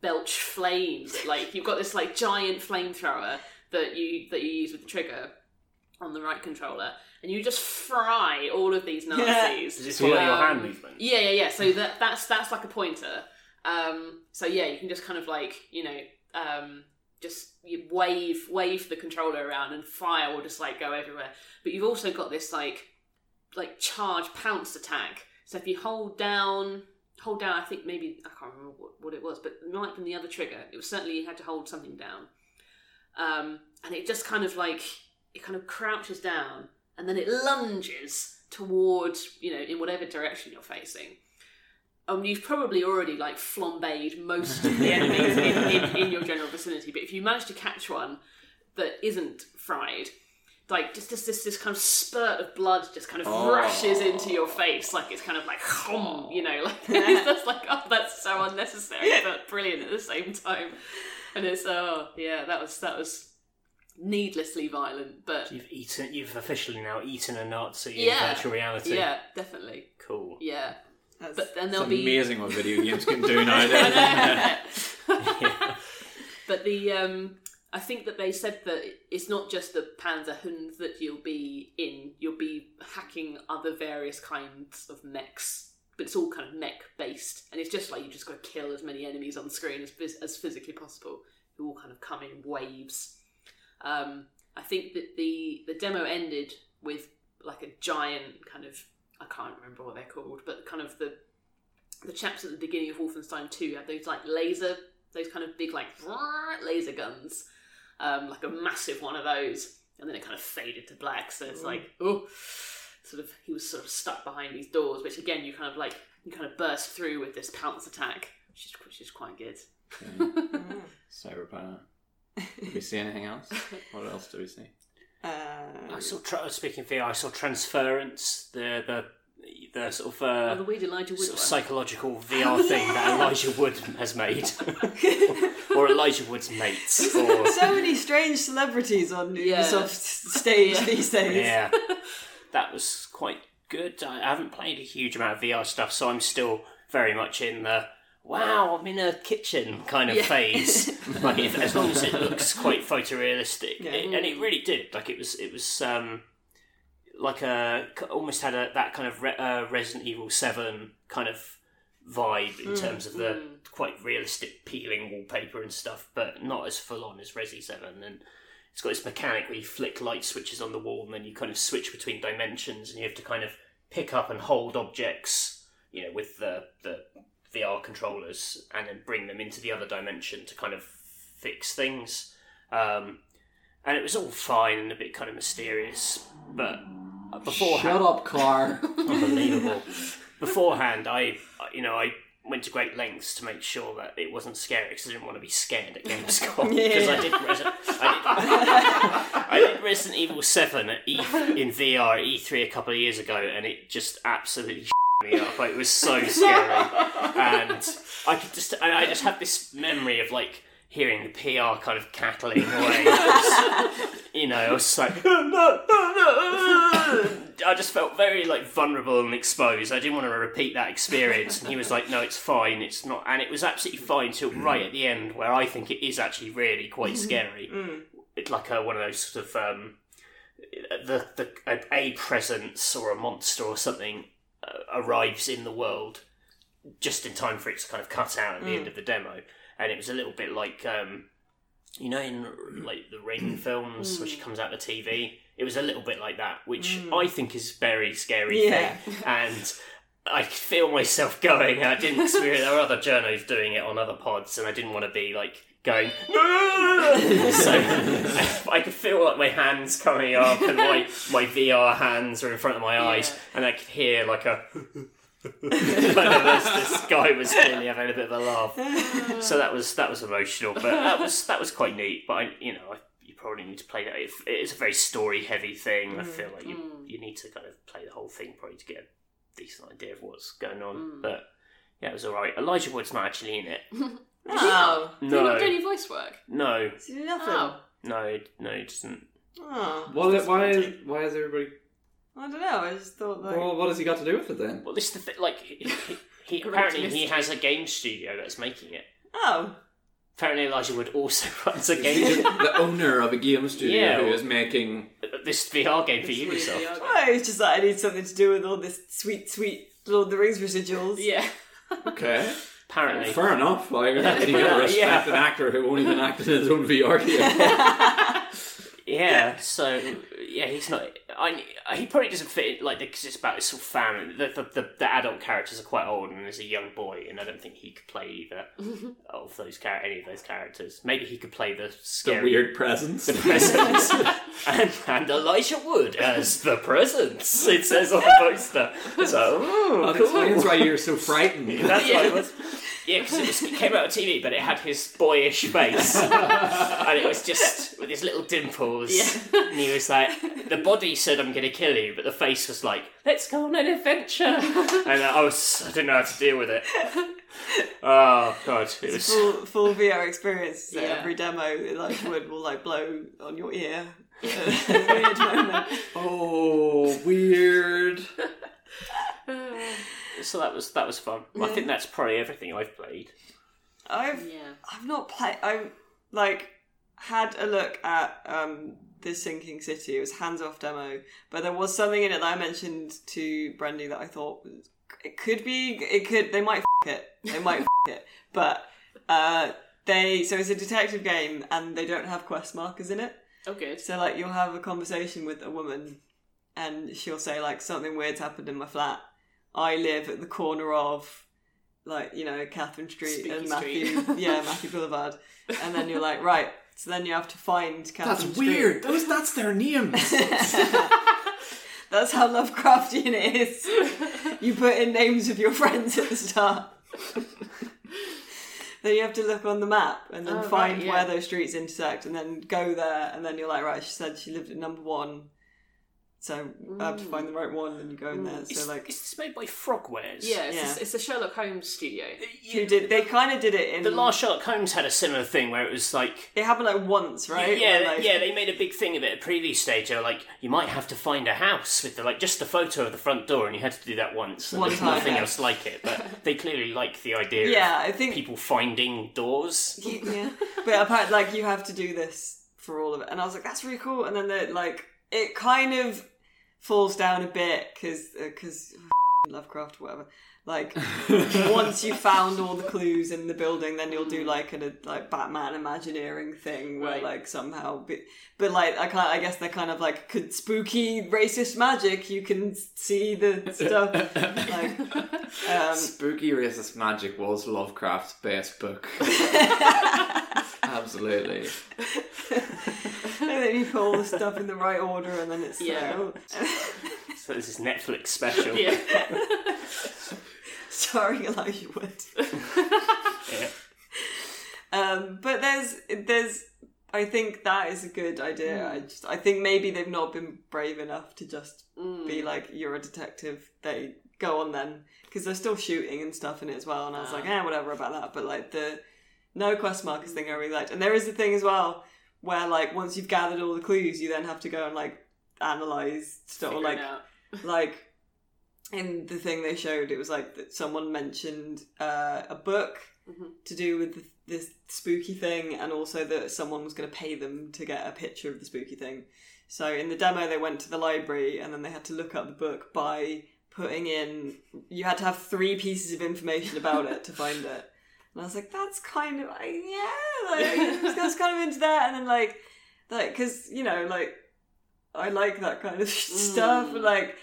belch flames. like you've got this like giant flamethrower that you that you use with the trigger on the right controller, and you just fry all of these Nazis. Does it follow your Um, hand movement? Yeah, yeah, yeah. So that that's that's like a pointer. Um, so yeah, you can just kind of like you know um, just you wave wave the controller around, and fire will just like go everywhere. But you've also got this like like charge pounce attack. So if you hold down hold down, I think maybe I can't remember what, what it was, but it might have been the other trigger. It was certainly you had to hold something down, um, and it just kind of like it kind of crouches down, and then it lunges towards you know in whatever direction you're facing. Um, you've probably already like flambéed most of (laughs) the enemies in, in, in your general vicinity, but if you manage to catch one that isn't fried, like just just this this kind of spurt of blood just kind of Oh. rushes into your face, like it's kind of like hum, you know, like (laughs) it's just like oh that's so unnecessary but brilliant at the same time, and it's oh yeah that was that was needlessly violent, but You've eaten. You've officially now eaten a Nazi Yeah. in virtual reality. yeah, definitely, Cool. yeah. That's, But then there'll be amazing what video games can do (laughs) nowadays. (laughs) but the um, I think that they said that it's not just the Panzerhund that you'll be in. You'll be hacking other various kinds of mechs, but it's all kind of mech based, and it's just like you just got to kill as many enemies on screen as as physically possible. Who all kind of come in waves. Um, I think that the the demo ended with like a giant kind of I can't remember what they're called, but kind of the the chaps at the beginning of Wolfenstein 2 had those like laser, those kind of big like (laughs) laser guns, um, like a massive one of those, and then it kind of faded to black. So it's like, oh, sort of he was sort of stuck behind these doors, which again you kind of like you kind of burst through with this pounce attack, which is which is quite good. (laughs) Mm. Cyberpunk. Did we see anything else? (laughs) What else do we see? Uh, I saw. Tra- speaking of VR, I saw Transference. The the the sort of. oh, Uh, the weird Elijah Wood sort of psychological VR thing that (laughs) Elijah Wood has made, (laughs) or Elijah Wood's mates, (laughs) or so many strange celebrities on Yeah. Ubisoft stage Yeah. these days. yeah, that was quite good. I haven't played a huge amount of VR stuff, so I'm still very much in the wow, I'm in a kitchen kind of Yeah. phase. (laughs) like if, as long as it looks quite photorealistic, Yeah. it, and it really did. Like it was, it was um, like a almost had a that kind of re, uh, Resident Evil Seven kind of vibe in terms of the quite realistic peeling wallpaper and stuff, but not as full on as Resi Seven. And it's got this mechanic where you flick light switches on the wall, and then you kind of switch between dimensions, and you have to kind of pick up and hold objects, you know, with the the VR controllers, and then bring them into the other dimension to kind of fix things. Um, and it was all fine and a bit kind of mysterious, but beforehand, shut up, Car. (laughs) (laughs) unbelievable. Beforehand, I, you know, I went to great lengths to make sure that it wasn't scary because I didn't want to be scared at Gamescom. (laughs) Because I did, Resi- I did, I did Resident Evil Seven at E in VR at E3 a couple of years ago, and it just absolutely me up. Like, it was so (laughs) scary, and I could just, and I just have this memory of like hearing the PR kind of cackling away. (laughs) you know, I was just like, I just felt very like vulnerable and exposed. I didn't want to repeat that experience. And he was like, "No, it's fine. It's not." And it was absolutely fine till mm. right at the end, where I think it is actually really quite mm. scary. Mm. It's like a, one of those sort of um, the the a, a presence or a monster or something uh, arrives in the world just in time for it to kind of cut out at the end of the demo, and it was a little bit like. Um, you know, in like the Ring films, where she comes out the TV, it was a little bit like that, which I think is very scary Yeah. thing. And I feel myself (laughs) going. I didn't experience. There were other journos doing it on other pods, and I didn't want to be like going. (laughs) so (laughs) I could feel like my hands coming up, and my my VR hands are in front of my eyes, and I could hear like a. (laughs) like this, this guy was clearly having a bit of a laugh, so that was that was emotional, but that was that was quite neat. But I, you know, I, you probably need to play that. It, it is a very story heavy thing. I feel like you mm. you need to kind of play the whole thing probably to get a decent idea of what's going on. Mm. But yeah, it was all right. Elijah Wood's not actually in it. Oh, Do you not No, do any voice work? no, it's nothing. Oh, No, no, it doesn't. Oh, What, that's why, is, disappointing. why is everybody. I don't know. I just thought like. Well, what has he got to do with it then? Well, this is the thing. Like, he, he, he- Great (laughs) apparently he mystery. has a game studio that's making it. oh, Apparently Elijah Wood also (laughs) runs a He's game. the owner of a game studio Yeah, who well- is making. this VR game for It's really Ubisoft. VR. oh, it's just like I need something to do with all this sweet, sweet Lord of the Rings residuals. Yeah. Okay. (laughs) Apparently, Fair enough. Like, you gotta Yeah. respect an actor who won't even act in his own VR game. (laughs) yeah. So yeah, he's not. I he probably doesn't fit in, like because it's about this sort of family. The, the the the adult characters are quite old, and there's a young boy, and I don't think he could play either (laughs) of those char- any of those characters. Maybe he could play the the scary weird presence. the presence, (laughs) and, and Elijah Wood as the presence. (laughs) It says on the poster. So oh, That explains why you're so frightened. That's what it was. Yeah, because it, was- it came out of TV, but it had his boyish face, and it was just with his little dimples. Yeah. And he was like, the body said, "I'm going to kill you," but the face was like, "Let's go on an adventure." (laughs) and I was, I didn't know how to deal with it. (laughs) Oh god, it was. Full, full VR experience. So Yeah. Every demo, Elijah Wood will like blow on your ear. (laughs) weird moment. Oh, weird. So that was that was fun. I think that's probably everything I've played. I've Yeah. I've not played. I've like had a look at um the Sinking City. It was hands off demo, but there was something in it that I mentioned to Brendy that I thought was, it could be. It could. They might f- it. They might f- it. But uh, they. So it's a detective game, and they don't have quest markers in it. Oh, good. So like you'll have a conversation with a woman and she'll say like something weird's happened in my flat. I live at the corner of like, you know, Catherine Street and Matthew Street. (laughs) yeah, Matthew Boulevard. And then you're like, right. So then you have to find Catherine That's Street. weird. (laughs) Those, that's their names. That's how Lovecraftian it is. You put in names of your friends at the start. (laughs) then you have to look on the map and then Oh, right, find yeah. where those streets intersect and then go there and then you're like, right, she said she lived at number one. So I have to find the right one and you go in there. So like is this made by Frogwares? Yeah, it's, Yeah. A, it's a Sherlock Holmes studio. Uh, who did they kind of did it in The last Sherlock Holmes had a similar thing where it was like it happened like once, right? Yeah, Where, like, yeah, they made a big thing of it at previous stage. They were like, you might have to find a house with the, like just the photo of the front door, and you had to do that once. And One there's time, nothing yeah. else like it, but (laughs) they clearly like the idea Yeah, I of think people finding doors. yeah. (laughs) But apart like you have to do this for all of it, and I was like, that's really cool. And then they like it kind of falls down a bit because because (sighs) Lovecraft or whatever. Like (laughs) once you found all the clues in the building, then you'll do like a like Batman Imagineering thing where Right. like somehow, but, but like I can't. I guess they're kind of like could spooky racist magic. You can see the stuff. like (laughs) um, Spooky Racist Magic was Lovecraft's best book. (laughs) Absolutely. (laughs) and then you put all the stuff in the right order, and then it's Yeah. like, oh. So this is Netflix special. Yeah. (laughs) starring Elijah Wood. Yeah. Um, but there's there's I think that is a good idea. I just I think maybe they've not been brave enough to just be like you're a detective. They go on then because they're still shooting and stuff in it as well. And I was like, eh, whatever about that. But like the no quest markers thing I really liked. And there is a thing as well where like once you've gathered all the clues, you then have to go and like analyze stuff or like (laughs) like in the thing they showed it was like that someone mentioned uh, a book Mhm. to do with the, this spooky thing and also that someone was going to pay them to get a picture of the spooky thing so in the demo they went to the library and then they had to look up the book by putting in you had to have three pieces of information about it to find it and i was like that's kind of like, yeah like, i was kind of into that and then like like because you know like i like that kind of (laughs) stuff Mm. like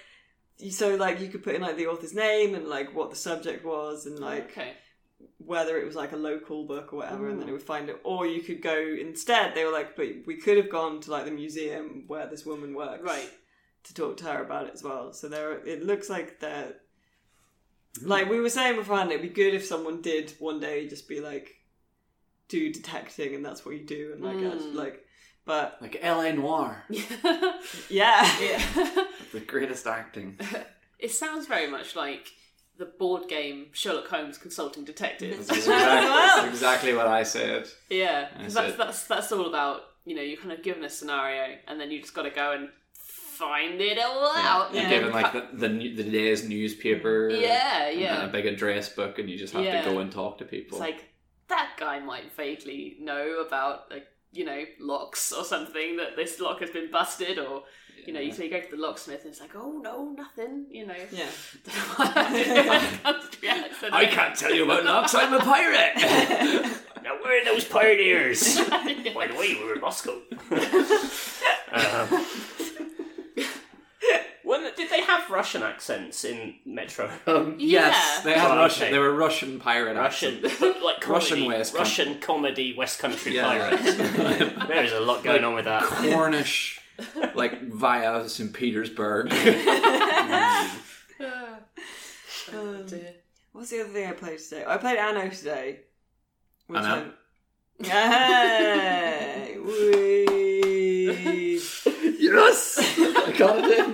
you- so like you could put in like the author's name and like what the subject was and like okay. whether it was like a local book or whatever and then Mm. it would find it or you could go instead they were like but we could have gone to like the museum where this woman works Right. to talk to her about it as well so there it looks like they're like we were saying beforehand it'd be good if someone did one day just be like do detecting and that's what you do and like Mm. actually, like but Like L.A. Noire. (laughs) yeah yeah. (laughs) The greatest acting. (laughs) it sounds very much like the board game Sherlock Holmes Consulting Detective. That's exactly, that's exactly what I said. yeah, I 'cause said- that's that's that's all about you know you're kind of given a scenario and then you just got to go and find it all out. You're Yeah. given like the, the the day's newspaper. yeah, yeah. then a big address book, and you just have Yeah. to go and talk to people. It's like that guy might vaguely know about like you know locks or something that this lock has been busted or. You know, you, so you go to the locksmith and it's like, oh no, nothing. You know, Yeah. (laughs) I can't tell you about locks. I'm a pirate. (laughs) Now, where are those pirate ears? (laughs) By the way, we were in Moscow. um, when, did they have Russian accents in Metro? (laughs) um, Yeah. Yes, they had Oh, Russian. okay. They were Russian pirate Russian, accents. (laughs) like comedy, Russian West Country. Russian comedy West Country Yeah. pirates. (laughs) There is a lot going on with that. Cornish, like via St. Petersburg. Um, What's the other thing I played today? I played Anno today. Which Anno? I'm- Yay! Whee! yes, I got it in.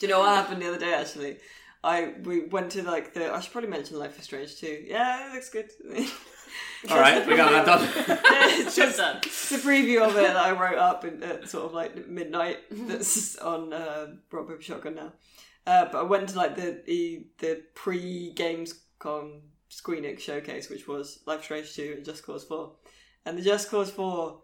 Do you know what happened the other day? Actually, I we went to like the. I should probably mention Life is Strange too. Yeah, it looks good. (laughs) All right, we got that done. (laughs) it's just done. it's a preview of it that I wrote up in, at sort of like midnight. That's (laughs) on uh, Rock Paper Shotgun now. Uh, but I went to like the the, the pre Gamescom Squeenix showcase, which was Life is Strange Two and Just Cause Four, and the Just Cause Four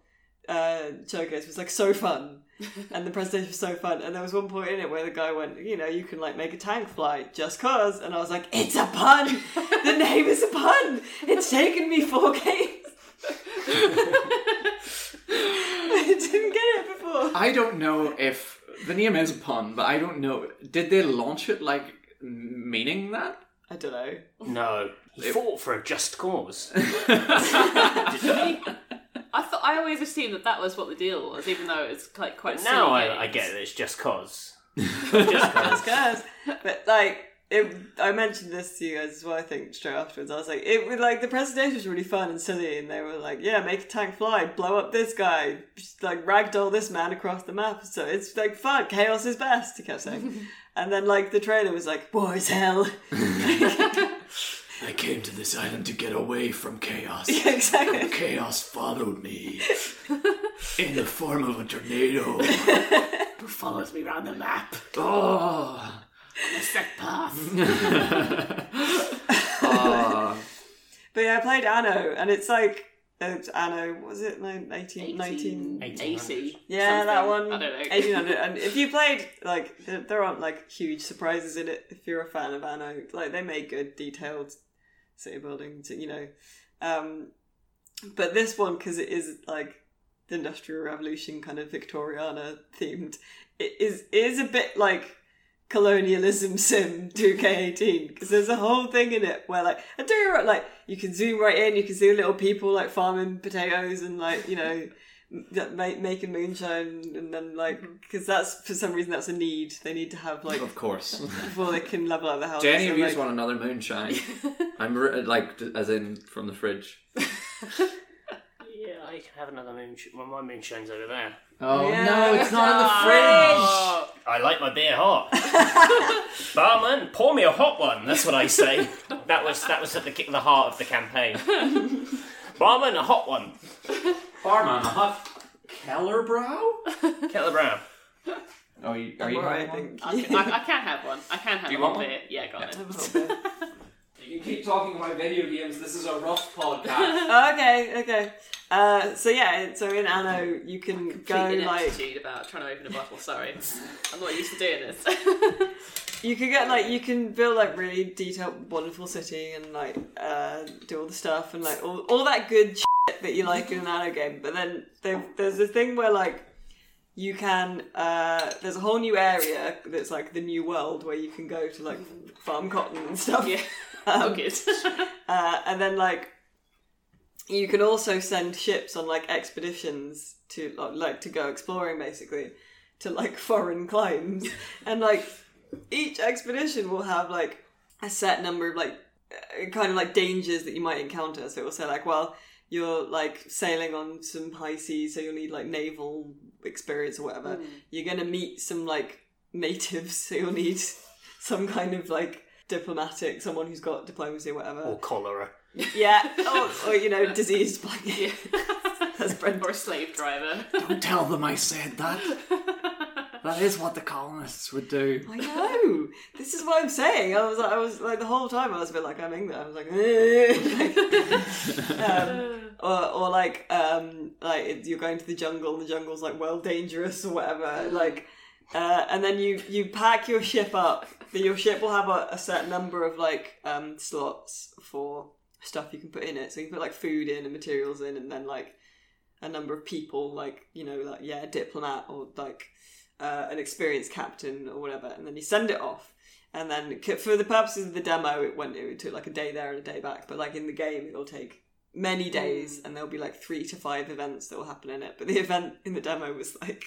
uh, showcase was like so fun, and the presentation was so fun. And there was one point in it where the guy went, you know, you can like make a tank fly just cause, and I was like, it's a pun. the name is a pun. It's taken me four (laughs) games. I didn't get it before. I don't know if the name is a pun, but I don't know. Did they launch it like meaning that? I don't know. No, he fought for a just cause. (laughs) I thought I always assumed that that was what the deal was, even though it's like quite. now silly I, I get it. It's just cause. (laughs) Just cause. But like, it, I mentioned this to you guys as well. I think straight afterwards, I was like, it was like the presentation was really fun and silly, and they were like, yeah, make a tank fly, blow up this guy, just, like ragdoll this man across the map. So it's like fun. Chaos is best. He kept saying, (laughs) and then like the trailer was like, war is hell. (laughs) I came to this island to get away from chaos. Yeah, (laughs) exactly. Chaos followed me (laughs) in the form of a tornado. (laughs) Who follows me around the map? Oh. A set path. Oh. But yeah, I played Anno, and it's like. uh, Anno, what was it? Nine- 18, 19, 80. Yeah, that one. I don't know. 1800. and if you played, like, there, there aren't, like, huge surprises in it if you're a fan of Anno. Like, they make good, detailed city building, to, you know. Um, but this one, because it is, like, the Industrial Revolution kind of Victoriana themed, it is is a bit like colonialism sim 2k18 because there's a whole thing in it where like I do like you can zoom right in you can see little people like farming potatoes and like you know that make, making moonshine and then like mm-hmm. because that's for some reason that's a need they need to have like Of course. before they can level out the house Do any of you like, want another moonshine? (laughs) I'm re- like, as in from the fridge. (laughs) Yeah, I can have another moonshine. Well, my moonshine's over there. Oh Yeah. no, it's not in the Oh, I like my beer hot. (laughs) Barman, pour me a hot one. That's what I say. That was that was at the the heart of the campaign. Barman, a hot one. Barman, a hot Kellerbrow? Kettler Brown. (laughs) Oh, you, are you alright, I having one? think I, I, I can have one. I can't have Do you a want little one? bit. Yeah, got it. A little. (laughs) You can keep talking about video games. This is a rough podcast. (laughs) Okay okay uh, so yeah so in Anno you can go Complete like ineptitude about trying to open a bottle. Sorry, I'm not used to doing this. You can get like you can build like really detailed, wonderful city and like uh, do all the stuff and like all, all that good shit that you like in an anno game. But then there's a thing where like you can uh, there's a whole new area that's like the new world where you can go to like farm cotton and stuff. yeah, (laughs) Um, oh good. (laughs) uh, and then like you can also send ships on like expeditions to like, like to go exploring basically to like (laughs) foreign climes and like each expedition will have like a set number of like uh, kind of like dangers that you might encounter so it will say like well you're like sailing on some high seas so you'll need like naval experience or whatever hmm. you're gonna meet some like natives so you'll need some kind of like diplomatic someone who's got diplomacy or whatever Or cholera. yeah, (laughs) or, or you know, diseased blanket. (laughs) As Brent or a slave driver. Don't tell them I said that. (laughs) That is what the colonists would do. I know. This is what I'm saying. I was, I was like the whole time. I was a bit like I'm England. I was like, (laughs) (laughs) um, or, or like, um, like you're going to the jungle, and the jungle's like well dangerous or whatever. Like, uh, and then you you pack your ship up. Your ship will have a, a certain number of like um slots for stuff you can put in it. So you can put like food in and materials in, and then like a number of people, like you know, like yeah, diplomat or like uh, an experienced captain or whatever, and then you send it off. And then for the purposes of the demo, it went it took like a day there and a day back. But like in the game, it'll take many days, and there'll be like three to five events that will happen in it. But the (laughs) event in the demo was like.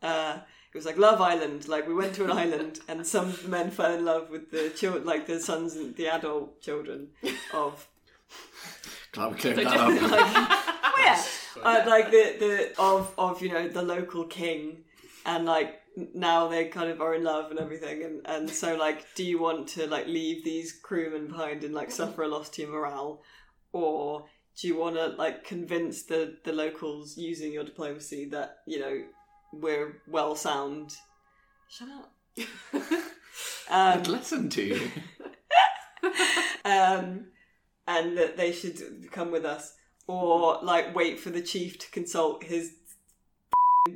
Uh, it was like Love Island. Like we went to an (laughs) island, and some men fell in love with the children, like the sons and the adult children of (laughs) Glad we cleared that up. like, oh yeah, uh, like the the of of you know the local king, and like now they kind of are in love and everything, and and so like, do you want to like leave these crewmen behind and like suffer a loss to your morale, or do you want to like convince the the locals using your diplomacy that you know we're well sound? Shut up. (laughs) um, I'd listen to you. (laughs) um, and that they should come with us, or like wait for the chief to consult his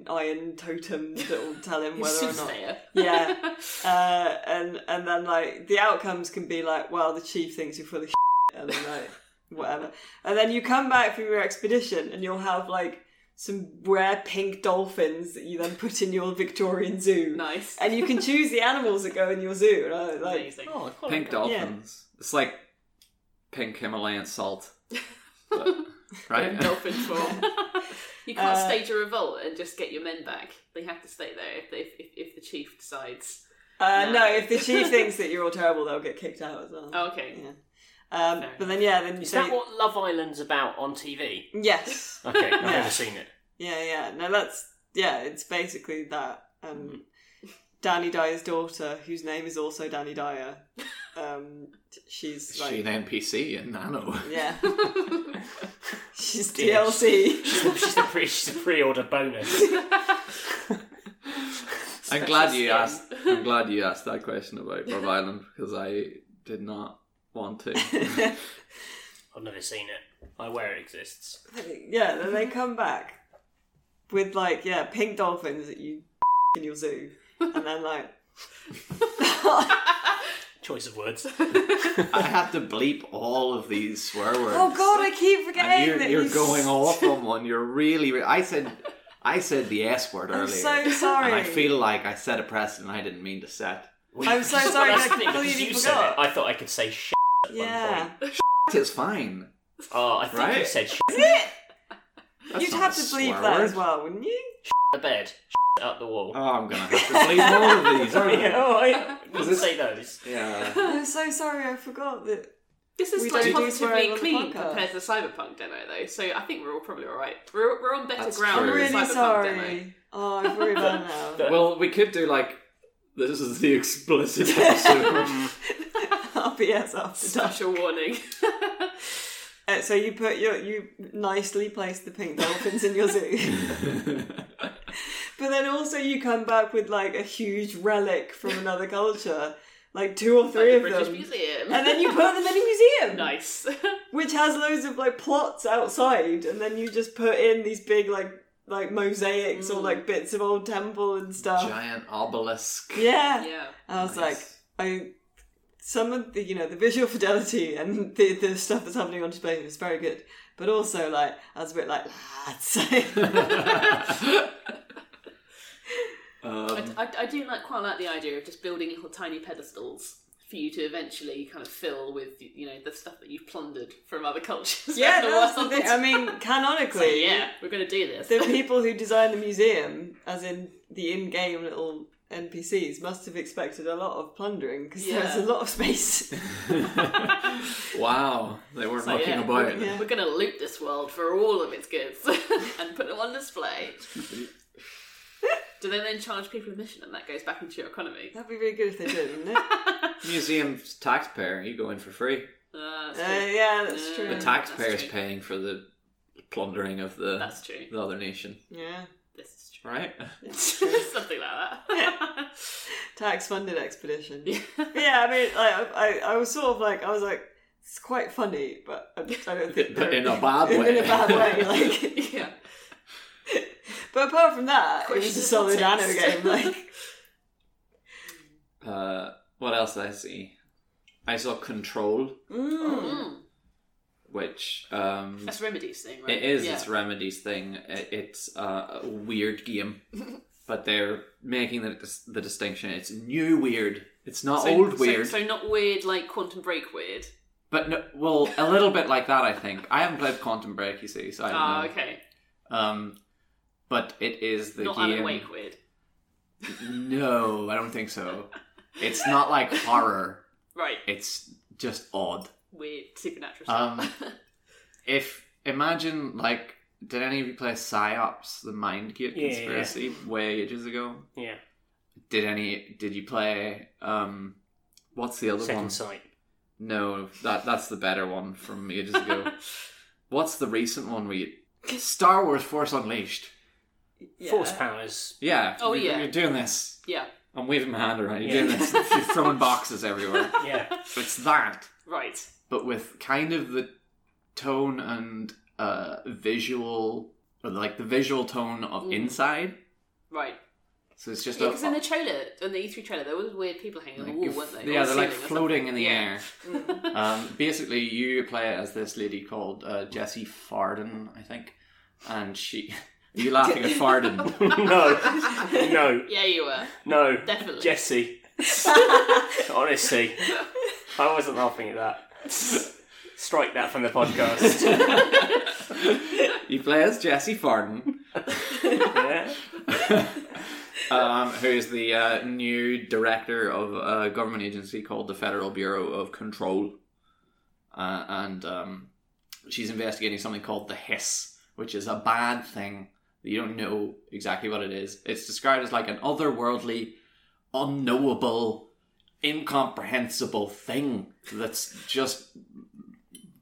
iron totem that will tell him (laughs) whether or not. (laughs) Yeah, (laughs) uh, and and then like the outcomes can be like, well, the chief thinks you're full of and then like whatever, and then you come back from your expedition and you'll have like some rare pink dolphins that you then put in your Victorian zoo. Nice. And you can choose the animals that go in your zoo. And I, like, Amazing. Oh, Pink like dolphins. It's like pink Himalayan salt. But- right? In dolphin (laughs) form. you can't Uh, stage a revolt and just get your men back. They have to stay there if they, if, if the chief decides. Uh, No. no, if the chief (laughs) thinks that you're all terrible, they'll get kicked out as well. Oh, okay. Yeah. Um, but then yeah, then Is they- that what Love Island's about on TV? Yes. Okay, I've Yeah. never (laughs) seen it. Yeah, yeah. No, that's yeah. It's basically that. Mm-hmm. Danny Dyer's daughter, whose name is also Dani Dyer. Um, she's like she an NPC in Anno? yeah. (laughs) she's Dear. DLC. she's the pre she's the pre-order bonus. (laughs) I'm glad you asked. I'm glad you asked that question about Love (laughs) Island because I did not want to. I've never seen it. I aware it exists. yeah. Then they come back with like yeah pink dolphins that you in your zoo, and then like (laughs) Choice of words. I had to bleep all of these swear words. oh god, I keep forgetting and you're, that you're going off on one. You're really. re- I said. I said the S word I'm earlier. so sorry. And I feel like I set a precedent I didn't mean to set. I'm so sorry, I the because completely you said forgot. it, I thought I could say shit at Yeah. one point. (laughs) It's fine. Oh, I think you Right? said shit That's You'd not have a to swear bleep that word. as well, wouldn't you? the bed, shit out the wall. Oh, I'm gonna have to bleep more of these. (laughs) aren't I? oh, I wouldn't say those. Yeah. I'm so sorry, I forgot that. This is We like don't do swearing positively on the clean podcast. compared to the Cyberpunk demo, though. So I think we're all probably all right. We're, we're on better That's ground I'm true. than the really Cyberpunk sorry. demo. Oh, I've really bad (laughs) now. Well, we could do like this is the explicit episode. RPS after dark. Special warning. Uh, so you put your you nicely place the pink dolphins in your zoo, (laughs) but then also you come back with like a huge relic from another culture, like two or like three the of British them, Museum. and then you put them in a museum. (laughs) nice. (laughs) which has loads of like plots outside, and then you just put in these big like like mosaics or mm. like bits of old temple and stuff. Giant obelisk. Yeah. yeah. I was Nice. like, I some of the you know the visual fidelity and the the stuff that's happening on display is very good, but also like I was a bit like lads. (laughs) Um, I, I, I do like quite like the idea of just building little tiny pedestals for you to eventually kind of fill with you know the stuff that you've plundered from other cultures. (laughs) yeah, around the that's the world. thing. I mean, (laughs) So, canonically, yeah, we're going to do this. the (laughs) people who designed the museum, as in the in-game little NPCs, must have expected a lot of plundering because there's a lot of space. wow, they weren't So, looking yeah, about. We're, Yeah. we're going to loot this world for all of its goods and put them on display. Do they then charge people admission and that goes back into your economy? That'd be really good if they did, wouldn't it? (laughs) Museum's taxpayer, you go in for free. Uh, that's Uh, yeah, that's Yeah. true. The That's taxpayer's true. paying for the plundering of the That's true. the other nation, Yeah. This is true. right? It's (laughs) true. (laughs) Something like that. Tax funded expedition. yeah. yeah, I mean, like, I, I, I was sort of like, I was like, it's quite funny, but I, I don't think But in a bad way. in a bad way. Like, yeah. (laughs) but apart from that, it was a solid for Anno game. Like, (laughs) Uh, what else did I see? I saw Control, mm. Mm. which um, That's Remedy's thing, right? It is. Yeah. It's Remedy's thing. I- It's uh, a weird game, (laughs) but they're making the dis- the distinction. It's new weird. It's not So- old so- weird, So, not weird like Quantum Break weird. but no, well, a little bit like that. I think I haven't played Quantum Break. You see, so I don't Ah, know. okay. Um, but it is the not game. Alan Wake weird. No, I don't think so. It's not like horror. (laughs) Right. It's just odd. Weird supernatural stuff. Um, (laughs) if imagine like, did any of you play Psi-Ops, the Mindgate Yeah, yeah. conspiracy, way ages ago? Yeah. Did any? Did you play? Um, what's the other Second one? sight. No, that that's the better one from ages ago. (laughs) what's the recent one? We Star Wars Force Unleashed. Yeah. Force powers. Yeah. Oh, you're, yeah. You're doing this. yeah. I'm waving my hand around. You're Yeah. doing this. You're throwing boxes everywhere. (laughs) Yeah. It's that, Right. but with kind of the tone and uh, visual, or like the visual tone of Mm. Inside. Right. So it's just Yeah, because in the trailer, in the E3 trailer, there was weird people hanging on the wall, like, weren't they? yeah, Or they're like floating in the Yeah. air. (laughs) Um, (laughs) basically, you play as this lady called uh, Jessie Farden, I think, and she. Are you laughing at Farden? (laughs) no. No. Yeah, you were. No. Definitely. Jesse. (laughs) Honestly. I wasn't laughing at that. Strike that from the podcast. (laughs) you play as Jessie Farden, yeah. um, who is the uh, new director of a government agency called the Federal Bureau of Control, uh, and um, she's investigating something called the Hiss, which is a bad thing. That You don't know exactly what it is. It's described as like an otherworldly, unknowable, incomprehensible thing that's just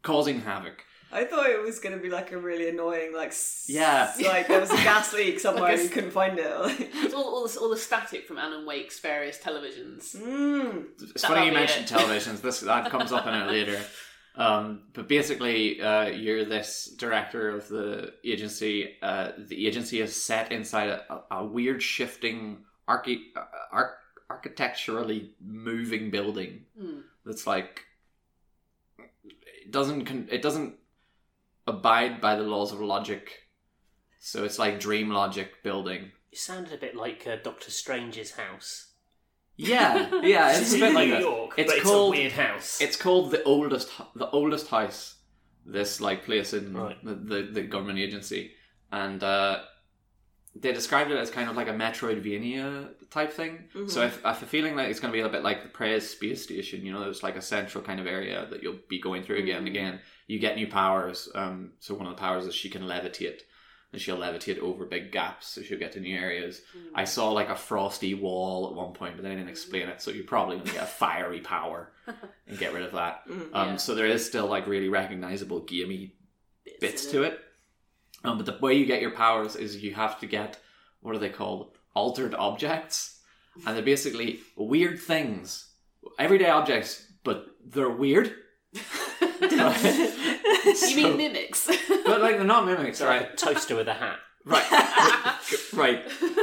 causing havoc. I thought it was going to be like a really annoying, like, Yeah. like there was a gas (laughs) leak somewhere Like a and you couldn't find it. (laughs) It's all, all, the, all the static from Alan Wake's various televisions. mm. It's funny you mentioned it. televisions. This that comes up in it later. (laughs) Um, but basically, uh, you're this director of the agency. Uh, the agency is set inside a, a weird, shifting, archi- uh, arch- architecturally moving building Hmm. that's like it doesn't con- it doesn't abide by the laws of logic. So it's like dream logic building. It sounded a bit like uh, Doctor Strange's house. Yeah, yeah, it's a bit like New that. York, It's but called it's a weird house. It's called the oldest, the oldest house. This like place in Right. the, the the government agency, and uh, they described it as kind of like a Metroidvania type thing. So I, I have a feeling like it's going to be a bit like the Prey's space station. You know, there's like a central kind of area that you'll be going through again and again. You get new powers. Um, so one of the powers is she can levitate. And she'll levitate over big gaps, so she'll get to new areas. I saw like a frosty wall at one point, but they didn't explain it. So you're probably to get a fiery power (laughs) and get rid of that. Um, Yeah. So there is still like really recognizable gamey bits in to it. Um, but the way you get your powers is you have to get what are they called? Altered objects, and they're basically weird things, everyday objects, but they're weird. (laughs) (laughs) (laughs) You mean mimics? (laughs) But like they're not mimics, It's like right? a toaster with a hat. Right, (laughs) right.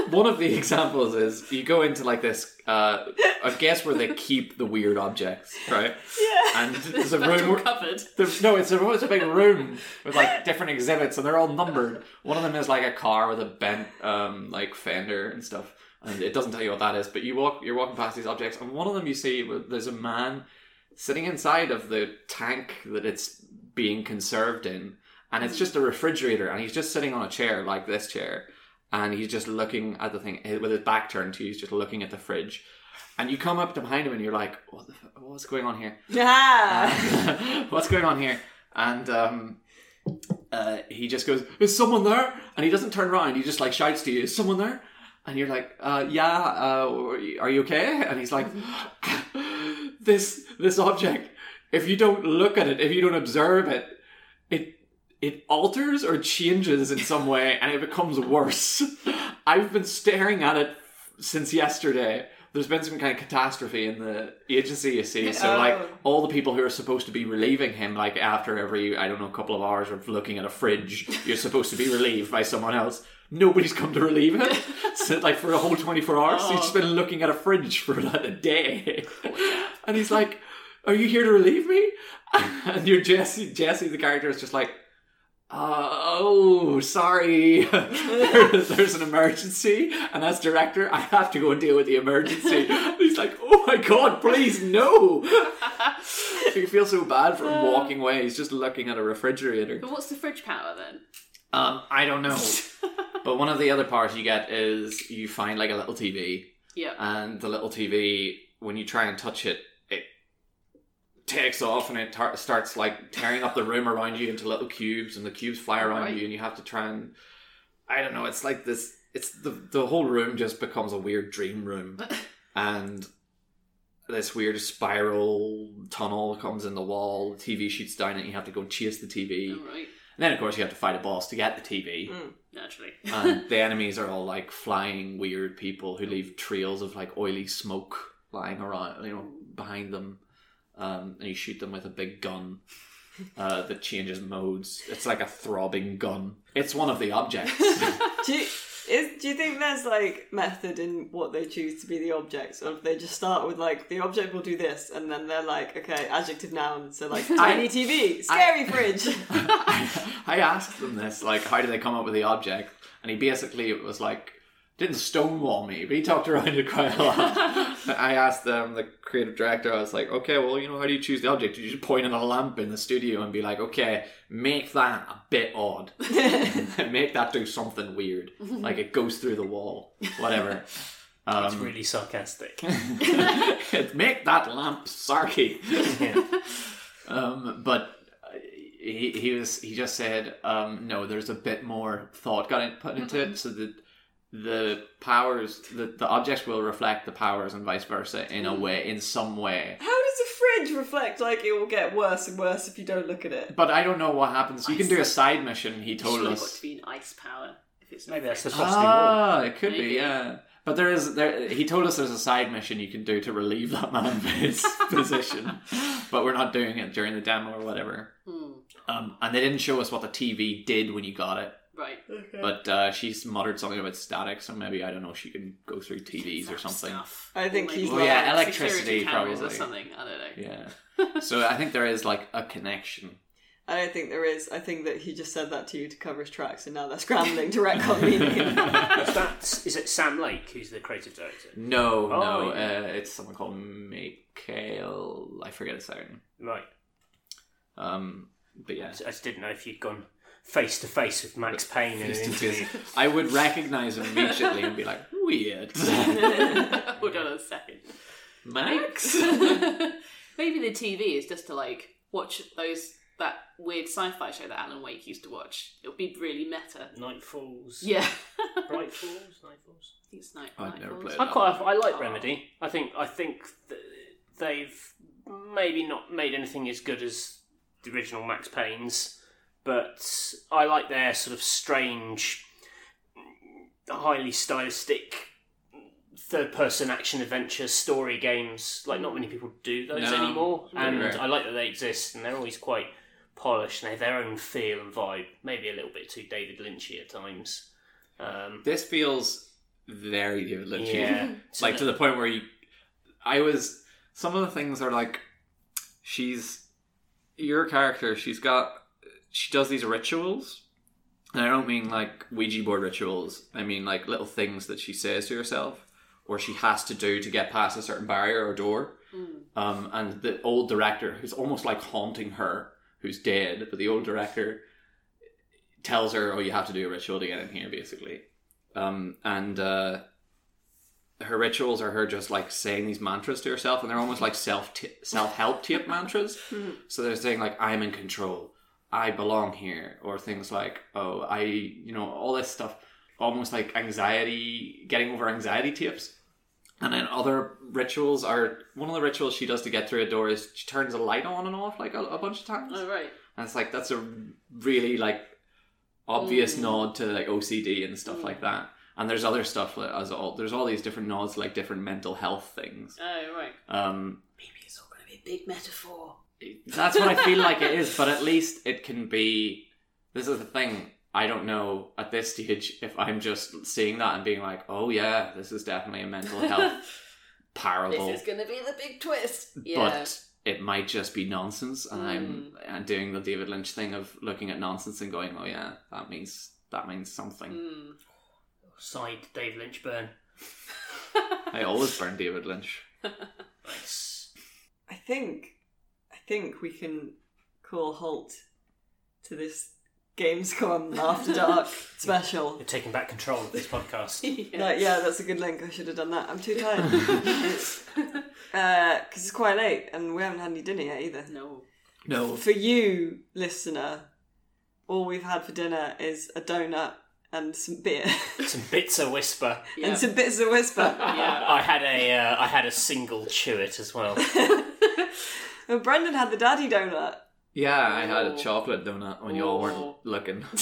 One of the examples is you go into like this. Uh, I guess where they keep the weird objects, right? Yeah. And there's a Metal room. covered. There's, no, it's a, it's a big room with like different exhibits, and they're all numbered. One of them is like a car with a bent um, like fender and stuff, and it doesn't tell you what that is. But you walk, you're walking past these objects, and one of them you see there's a man sitting inside of the tank that it's being conserved in, and it's just a refrigerator, and he's just sitting on a chair like this chair, and he's just looking at the thing with his back turned to you. He's just looking at the fridge. And you come up to behind him and you're like, what the, f- what's going on here? (laughs) Ah. Uh, (laughs) what's going on here? And um, uh, he just goes, "Is someone there?" And he doesn't turn around. He just like shouts to you, "Is someone there?" And you're like, uh, "Yeah, uh, are you okay?" And he's like, (laughs) "This this object. If you don't look at it, if you don't observe it, it it alters or changes in some way and it becomes worse. (laughs) I've been staring at it since yesterday. There's been some kind of catastrophe in the agency, you see. So, Oh. like, all the people who are supposed to be relieving him, like, after every, I don't know, couple of hours of looking at a fridge, you're supposed to be relieved by someone else. Nobody's come to relieve him. (laughs) so, like, for a whole 24 hours, he's oh. just been looking at a fridge for like a day. Oh, and he's like, Are you here to relieve me? (laughs) And you're Jesse, Jesse, the character, is just like, uh, oh, sorry. (laughs) There's an emergency, and as director, I have to go and deal with the emergency. And (laughs) he's like, oh my god, please, no. you feel so bad for him walking away. He's just looking at a refrigerator. But what's the fridge power then? Um, I don't know. but one of the other powers you get is you find like a little TV, Yeah. and the little TV, when you try and touch it takes off and it tar- starts like tearing up the room around you into little cubes, and the cubes fly around Right. you, and you have to try and I don't know. It's like this. It's the the whole room just becomes a weird dream room, (laughs) and this weird spiral tunnel comes in the wall. The TV shoots down, and you have to go and chase the TV. All right. And then, of course, you have to fight a boss to get the TV. Mm. Naturally. and (laughs) the enemies are all like flying weird people who leave trails of like oily smoke lying around, you know, behind them. Um, and you shoot them with a big gun uh, that changes modes. It's like a throbbing gun. It's one of the objects. (laughs) Do you, is, do you think there's like method in what they choose to be the objects, or if they just start with like the object will do this, and then they're like, okay, adjective noun, so like (laughs) tiny TV, scary fridge. (laughs) I asked them this, like, how do they come up with the object? And he basically it was like didn't stonewall me, but he talked around it quite a lot. (laughs) I asked them, the creative director, I was like, okay, well, you know, how do you choose the object? You just point at a lamp in the studio and be like, okay, make that a bit odd. (laughs) (laughs) make that do something weird. Like it goes through the wall. Whatever. Um, It's really sarcastic. make that lamp sarky. Yeah. Um, but uh, he he was he just said um, no. There's a bit more thought got in, put into it, so that the powers the the objects will reflect the powers and vice versa in a way in some way. How does a fridge reflect like it will get worse and worse if you don't look at it? But I don't know what happens. You can do a side mission. He told Surely got us. to be an ice power if it's Maybe that's the fridge. frosty wall. Ah, it could Maybe. be, yeah. But there is there. He told us there's a side mission you can do to relieve that man of his (laughs) position, but we're not doing it during the demo or whatever. Hmm. Um, and they didn't show us what the TV did when you got it. Right. But uh, she's muttered something about static, so maybe I don't know. She can go through TVs or something. Stuff. I think Or he's maybe like- yeah, electricity, cameras probably. or something. I don't know. Yeah. (laughs) so I think there is like a connection. I don't think there is. I think that he just said that to you to cover his tracks, and now they're scrambling to retcon (laughs) meaning. Is that (laughs) is it Sam Lake who's the creative director? No, Oh, no, yeah. uh, it's someone called Mikael. I forget his name. Right. Um, but yeah, I just didn't know if you'd gone face to face with Max Payne in an interview. I would recognize him immediately and be like, weird, (laughs) Hold on a second. Max. (laughs) Maybe the TV is just to like watch those that weird sci-fi show that Alan Wake used to watch. It'll be really meta. Night Falls. Yeah. (laughs) Bright Falls. Night Falls. I think it's Night, I've Night never Falls. played I quite I like Oh. Remedy. I think I think th- they've maybe not made anything as good as the original Max Payne's, but I like their sort of strange, highly stylistic third-person action adventure story games. Like not many people do those No, anymore, and rare. I like that they exist, and they're always quite polished. and They have their own feel and vibe. Maybe a little bit too David Lynchy at times. Um, this feels very David Lynch. yeah, (laughs) (laughs) like to the point where you i was some of the things are like she's your character she's got she does these rituals. And i don't mean like ouija board rituals. I mean like little things that she says to herself or she has to do to get past a certain barrier or door. Um, and the old director who's almost like haunting her who's dead but the old director tells her oh you have to do a ritual to get in here basically. Um, and uh, her rituals are her just like saying these mantras to herself, and they're almost like self self help tape mantras. So they're saying like I'm in control, I belong here, or things like oh I you know all this stuff, almost like anxiety, getting over anxiety tapes. And then other rituals are one of the rituals she does to get through a door is she turns a light on and off like a, a bunch of times. Oh right. And it's like that's a really like obvious nod to like OCD and stuff like that. And there's other stuff as all there's all these different nods to, like different mental health things. Oh right. Um, Maybe it's all going to be a big metaphor. That's what I feel like it is, but at least it can be. This is the thing. I don't know at this stage if I'm just seeing that and being like, "Oh yeah, this is definitely a mental (laughs) health parable." This is going to be the big twist. Yeah. but it might just be nonsense and I'm, I'm doing the david lynch thing of looking at nonsense and going oh yeah that means that means something Mm. Side Dave Lynch burn. (laughs) i always burn david lynch Nice. I think, I think we can call halt to this Gamescom (laughs) After Dark special. You're taking back control of this podcast. (laughs) yeah. Like, yeah, that's a good link. I should have done that. I'm too tired. (laughs) Because it's quite late and we haven't had any dinner yet either. No. no For you, listener, all we've had for dinner is a donut and some beer Some bits of whisper. Yeah. and some bits of whisper. yeah. I had a uh, I had a single chew it as well. (laughs) well, Brendan had the daddy donut. yeah i had a Oh. chocolate donut when you all Oh. weren't looking (laughs)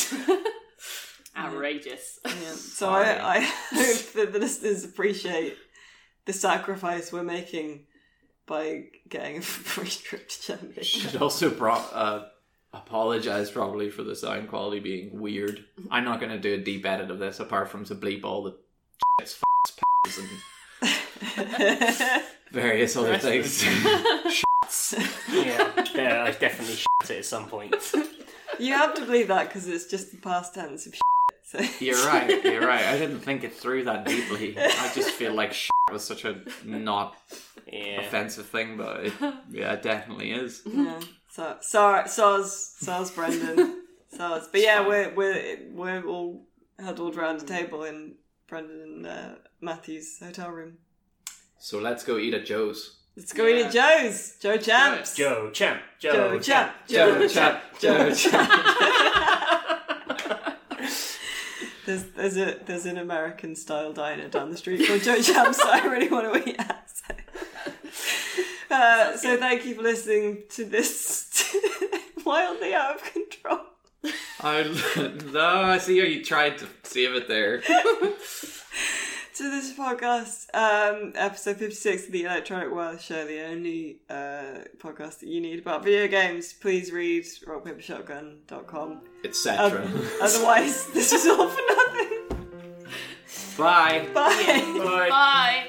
Outrageous. Yeah. (laughs) So I, I hope that the listeners appreciate the sacrifice we're making by getting a free trip to Germany. should also brought uh apologize probably for the sound quality being weird i'm not going to do a deep edit of this apart from to bleep all the shits f***s, and (laughs) various other Rest of things (laughs) yeah, yeah, I definitely shit it at some point. you have to believe that because it's just the past tense of shit. So. You're right. (laughs) You're right. I didn't think it through that deeply. I just feel like shit was such a not Yeah. offensive thing, but it, yeah, it definitely is. Yeah. So sorry, soz, soz, Brendan, soz. But yeah, we're we're we're all huddled around a table in Brendan and uh, Matthew's hotel room. So let's go eat at Joe's. Let's go eat at Joe's. Joe Champs. Joe Champ. Joe, Joe Champ. Joe Joe Champ. Champ. Joe Champ. (laughs) (laughs) There's there's a there's an American style diner down the street called Joe Champs that I really want to eat at. So, (laughs) uh, so thank you for listening to this wildly out of control. I, no, I see how you tried to save it there. To this podcast, um, episode 56 of the Electronic Wireless Show, the only uh, podcast that you need about video games. Please read rockpapershotgun.com. Etc. Um, otherwise, this is all for nothing. Bye. Bye. Bye. Bye.